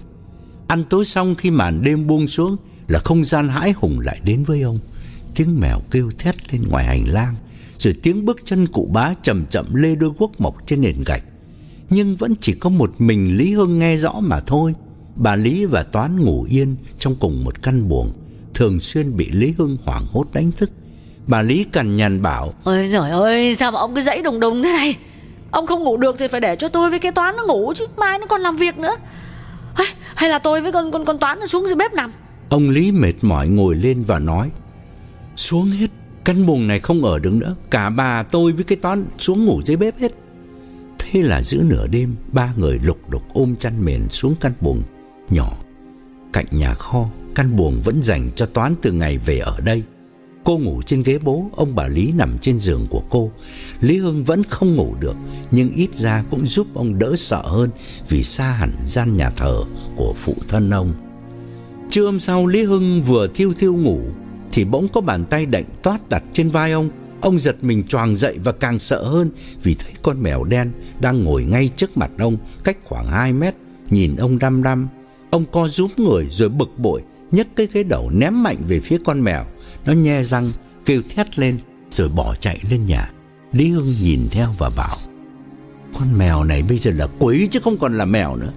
Ăn tối xong khi màn đêm buông xuống Là không gian hãi hùng lại đến với ông. Tiếng mèo kêu thét lên ngoài hành lang, Rồi tiếng bước chân cụ bá chậm chậm lê đôi guốc mộc trên nền gạch. Nhưng vẫn chỉ có một mình Lý Hưng nghe rõ mà thôi. Bà Lý và Toán ngủ yên trong cùng một căn buồng, Thường xuyên bị Lý Hưng hoảng hốt đánh thức. Bà Lý cằn nhằn bảo, Ôi giời ơi, sao mà ông cứ dãy đùng đùng thế này? Ông không ngủ được thì phải để cho tôi với cái toán nó ngủ chứ, Mai nó còn làm việc nữa hay, hay là tôi với con con con toán nó xuống dưới bếp nằm? Ông Lý mệt mỏi ngồi lên và nói Xuống hết Căn buồng này không ở được nữa. Cả bà tôi với cái toán xuống ngủ dưới bếp hết. Thế là giữa nửa đêm Ba người lục đục ôm chăn mền xuống căn buồng nhỏ. Cạnh nhà kho Căn buồng vẫn dành cho toán từ ngày về ở đây. Cô ngủ trên ghế bố, ông bà Lý nằm trên giường của cô. Lý Hưng vẫn không ngủ được, nhưng ít ra cũng giúp ông đỡ sợ hơn vì xa hẳn gian nhà thờ của phụ thân ông. Trưa hôm sau Lý Hưng vừa thiêu thiêu ngủ thì bỗng có bàn tay đạnh toát đặt trên vai ông. Ông giật mình choàng dậy và càng sợ hơn vì thấy con mèo đen đang ngồi ngay trước mặt ông, cách khoảng 2 mét, nhìn ông đăm đăm. Ông co rúm người rồi bực bội, nhấc cái ghế đầu ném mạnh về phía con mèo. Nó nhe răng kêu thét lên Rồi bỏ chạy lên nhà. Lý Hưng nhìn theo và bảo Con mèo này bây giờ là quỷ chứ không còn là mèo nữa.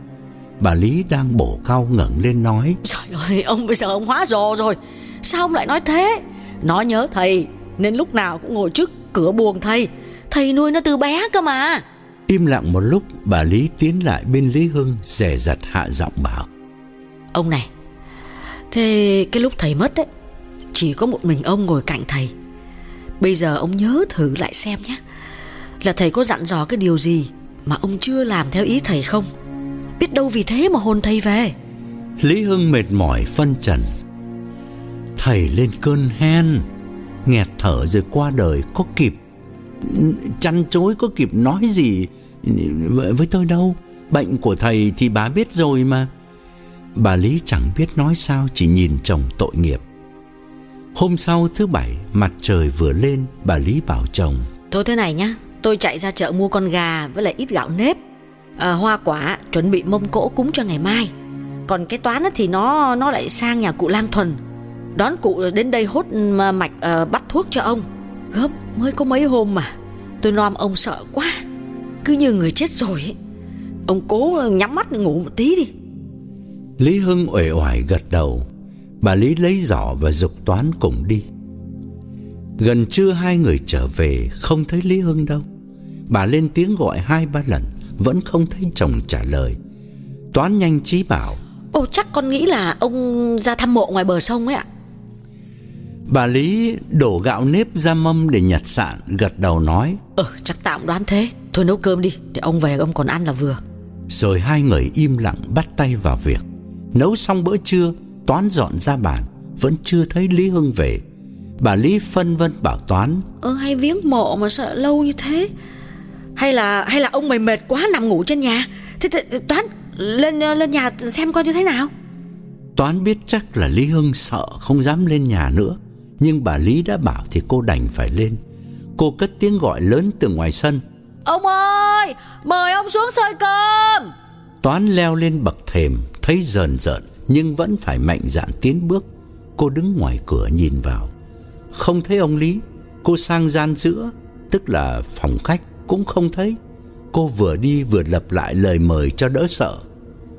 Bà Lý đang bổ cao ngẩng lên nói Trời ơi ông bây giờ ông hóa rồ rồi. Sao ông lại nói thế? Nó nhớ thầy Nên lúc nào cũng ngồi trước cửa buồng thầy. Thầy nuôi nó từ bé cơ mà. Im lặng một lúc bà Lý tiến lại bên Lý Hưng Rẻ giật hạ giọng bảo Ông này Thế cái lúc thầy mất ấy chỉ có một mình ông ngồi cạnh thầy. Bây giờ ông nhớ thử lại xem nhé. Là thầy có dặn dò cái điều gì Mà ông chưa làm theo ý thầy không? Biết đâu vì thế mà hồn thầy về. Lý Hưng mệt mỏi phân trần. Thầy lên cơn hen, Nghẹt thở rồi qua đời Có kịp. Chăn chối có kịp nói gì Với tôi đâu. Bệnh của thầy thì bà biết rồi mà. Bà Lý chẳng biết nói sao, Chỉ nhìn chồng tội nghiệp. Hôm sau thứ bảy Mặt trời vừa lên Bà Lý bảo chồng. Thôi thế này nhá Tôi chạy ra chợ mua con gà với lại ít gạo nếp. À, Hoa quả chuẩn bị mâm cỗ cúng cho ngày mai. Còn cái toán thì nó nó lại sang nhà cụ Lang Thuần. Đón cụ đến đây hốt mạch uh, bắt thuốc cho ông. Gấp mới có mấy hôm mà. Tôi nom ông sợ quá. Cứ như người chết rồi ấy. Ông cố nhắm mắt ngủ một tí đi. Lý Hưng uể oải gật đầu Bà Lý lấy giỏ và dục toán cùng đi. Gần trưa hai người trở về Không thấy Lý Hưng đâu. Bà lên tiếng gọi hai ba lần Vẫn không thấy chồng trả lời. Toán nhanh trí bảo Ồ chắc con nghĩ là ông ra thăm mộ ngoài bờ sông ấy ạ. Bà Lý đổ gạo nếp ra mâm để nhặt sạn Gật đầu nói Ừ chắc tạm đoán thế. Thôi nấu cơm đi Để ông về ông còn ăn là vừa. Rồi hai người im lặng bắt tay vào việc. Nấu xong bữa trưa Toán dọn ra bàn Vẫn chưa thấy Lý Hưng về. Bà Lý phân vân bảo Toán Ơ hay viếng mộ mà sợ lâu như thế. Hay là hay là ông mày mệt quá nằm ngủ trên nhà? Thế, thế Toán lên lên nhà xem coi như thế nào. Toán biết chắc là Lý Hưng sợ không dám lên nhà nữa. Nhưng bà Lý đã bảo thì cô đành phải lên. Cô cất tiếng gọi lớn từ ngoài sân. Ông ơi Mời ông xuống xơi cơm. Toán leo lên bậc thềm Thấy rờn rợn nhưng vẫn phải mạnh dạn tiến bước. Cô đứng ngoài cửa nhìn vào. Không thấy ông Lý. Cô sang gian giữa Tức là phòng khách cũng không thấy. Cô vừa đi vừa lặp lại lời mời cho đỡ sợ.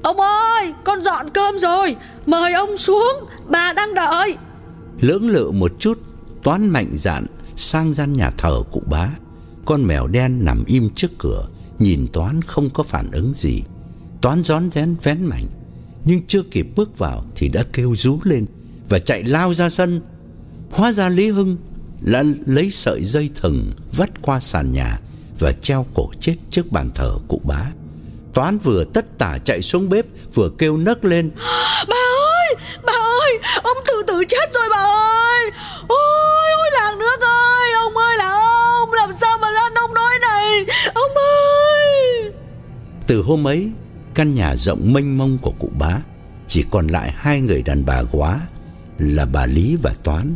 Ông ơi con dọn cơm rồi. Mời ông xuống. Bà đang đợi. Lưỡng lự một chút Toán mạnh dạn sang gian nhà thờ cụ bá. Con mèo đen nằm im trước cửa Nhìn Toán không có phản ứng gì. Toán rón rén vén mảnh Nhưng chưa kịp bước vào Thì đã kêu rú lên Và chạy lao ra sân. Hóa ra Lý Hưng là lấy sợi dây thừng Vắt qua sàn nhà Và treo cổ chết trước bàn thờ cụ bá. Toán vừa tất tả chạy xuống bếp Vừa kêu nấc lên. Bà ơi Bà ơi Ông tự tử chết rồi bà ơi. Ôi ôi làng nước ơi Ông ơi là ông Làm sao mà ra nông nỗi này? Ông ơi! Từ hôm ấy Căn nhà rộng mênh mông của cụ bá. Chỉ còn lại hai người đàn bà quá Là bà Lý và Toán.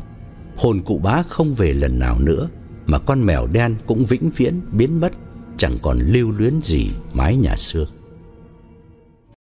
Hồn cụ bá không về lần nào nữa, Mà con mèo đen cũng vĩnh viễn biến mất, Chẳng còn lưu luyến gì mái nhà xưa.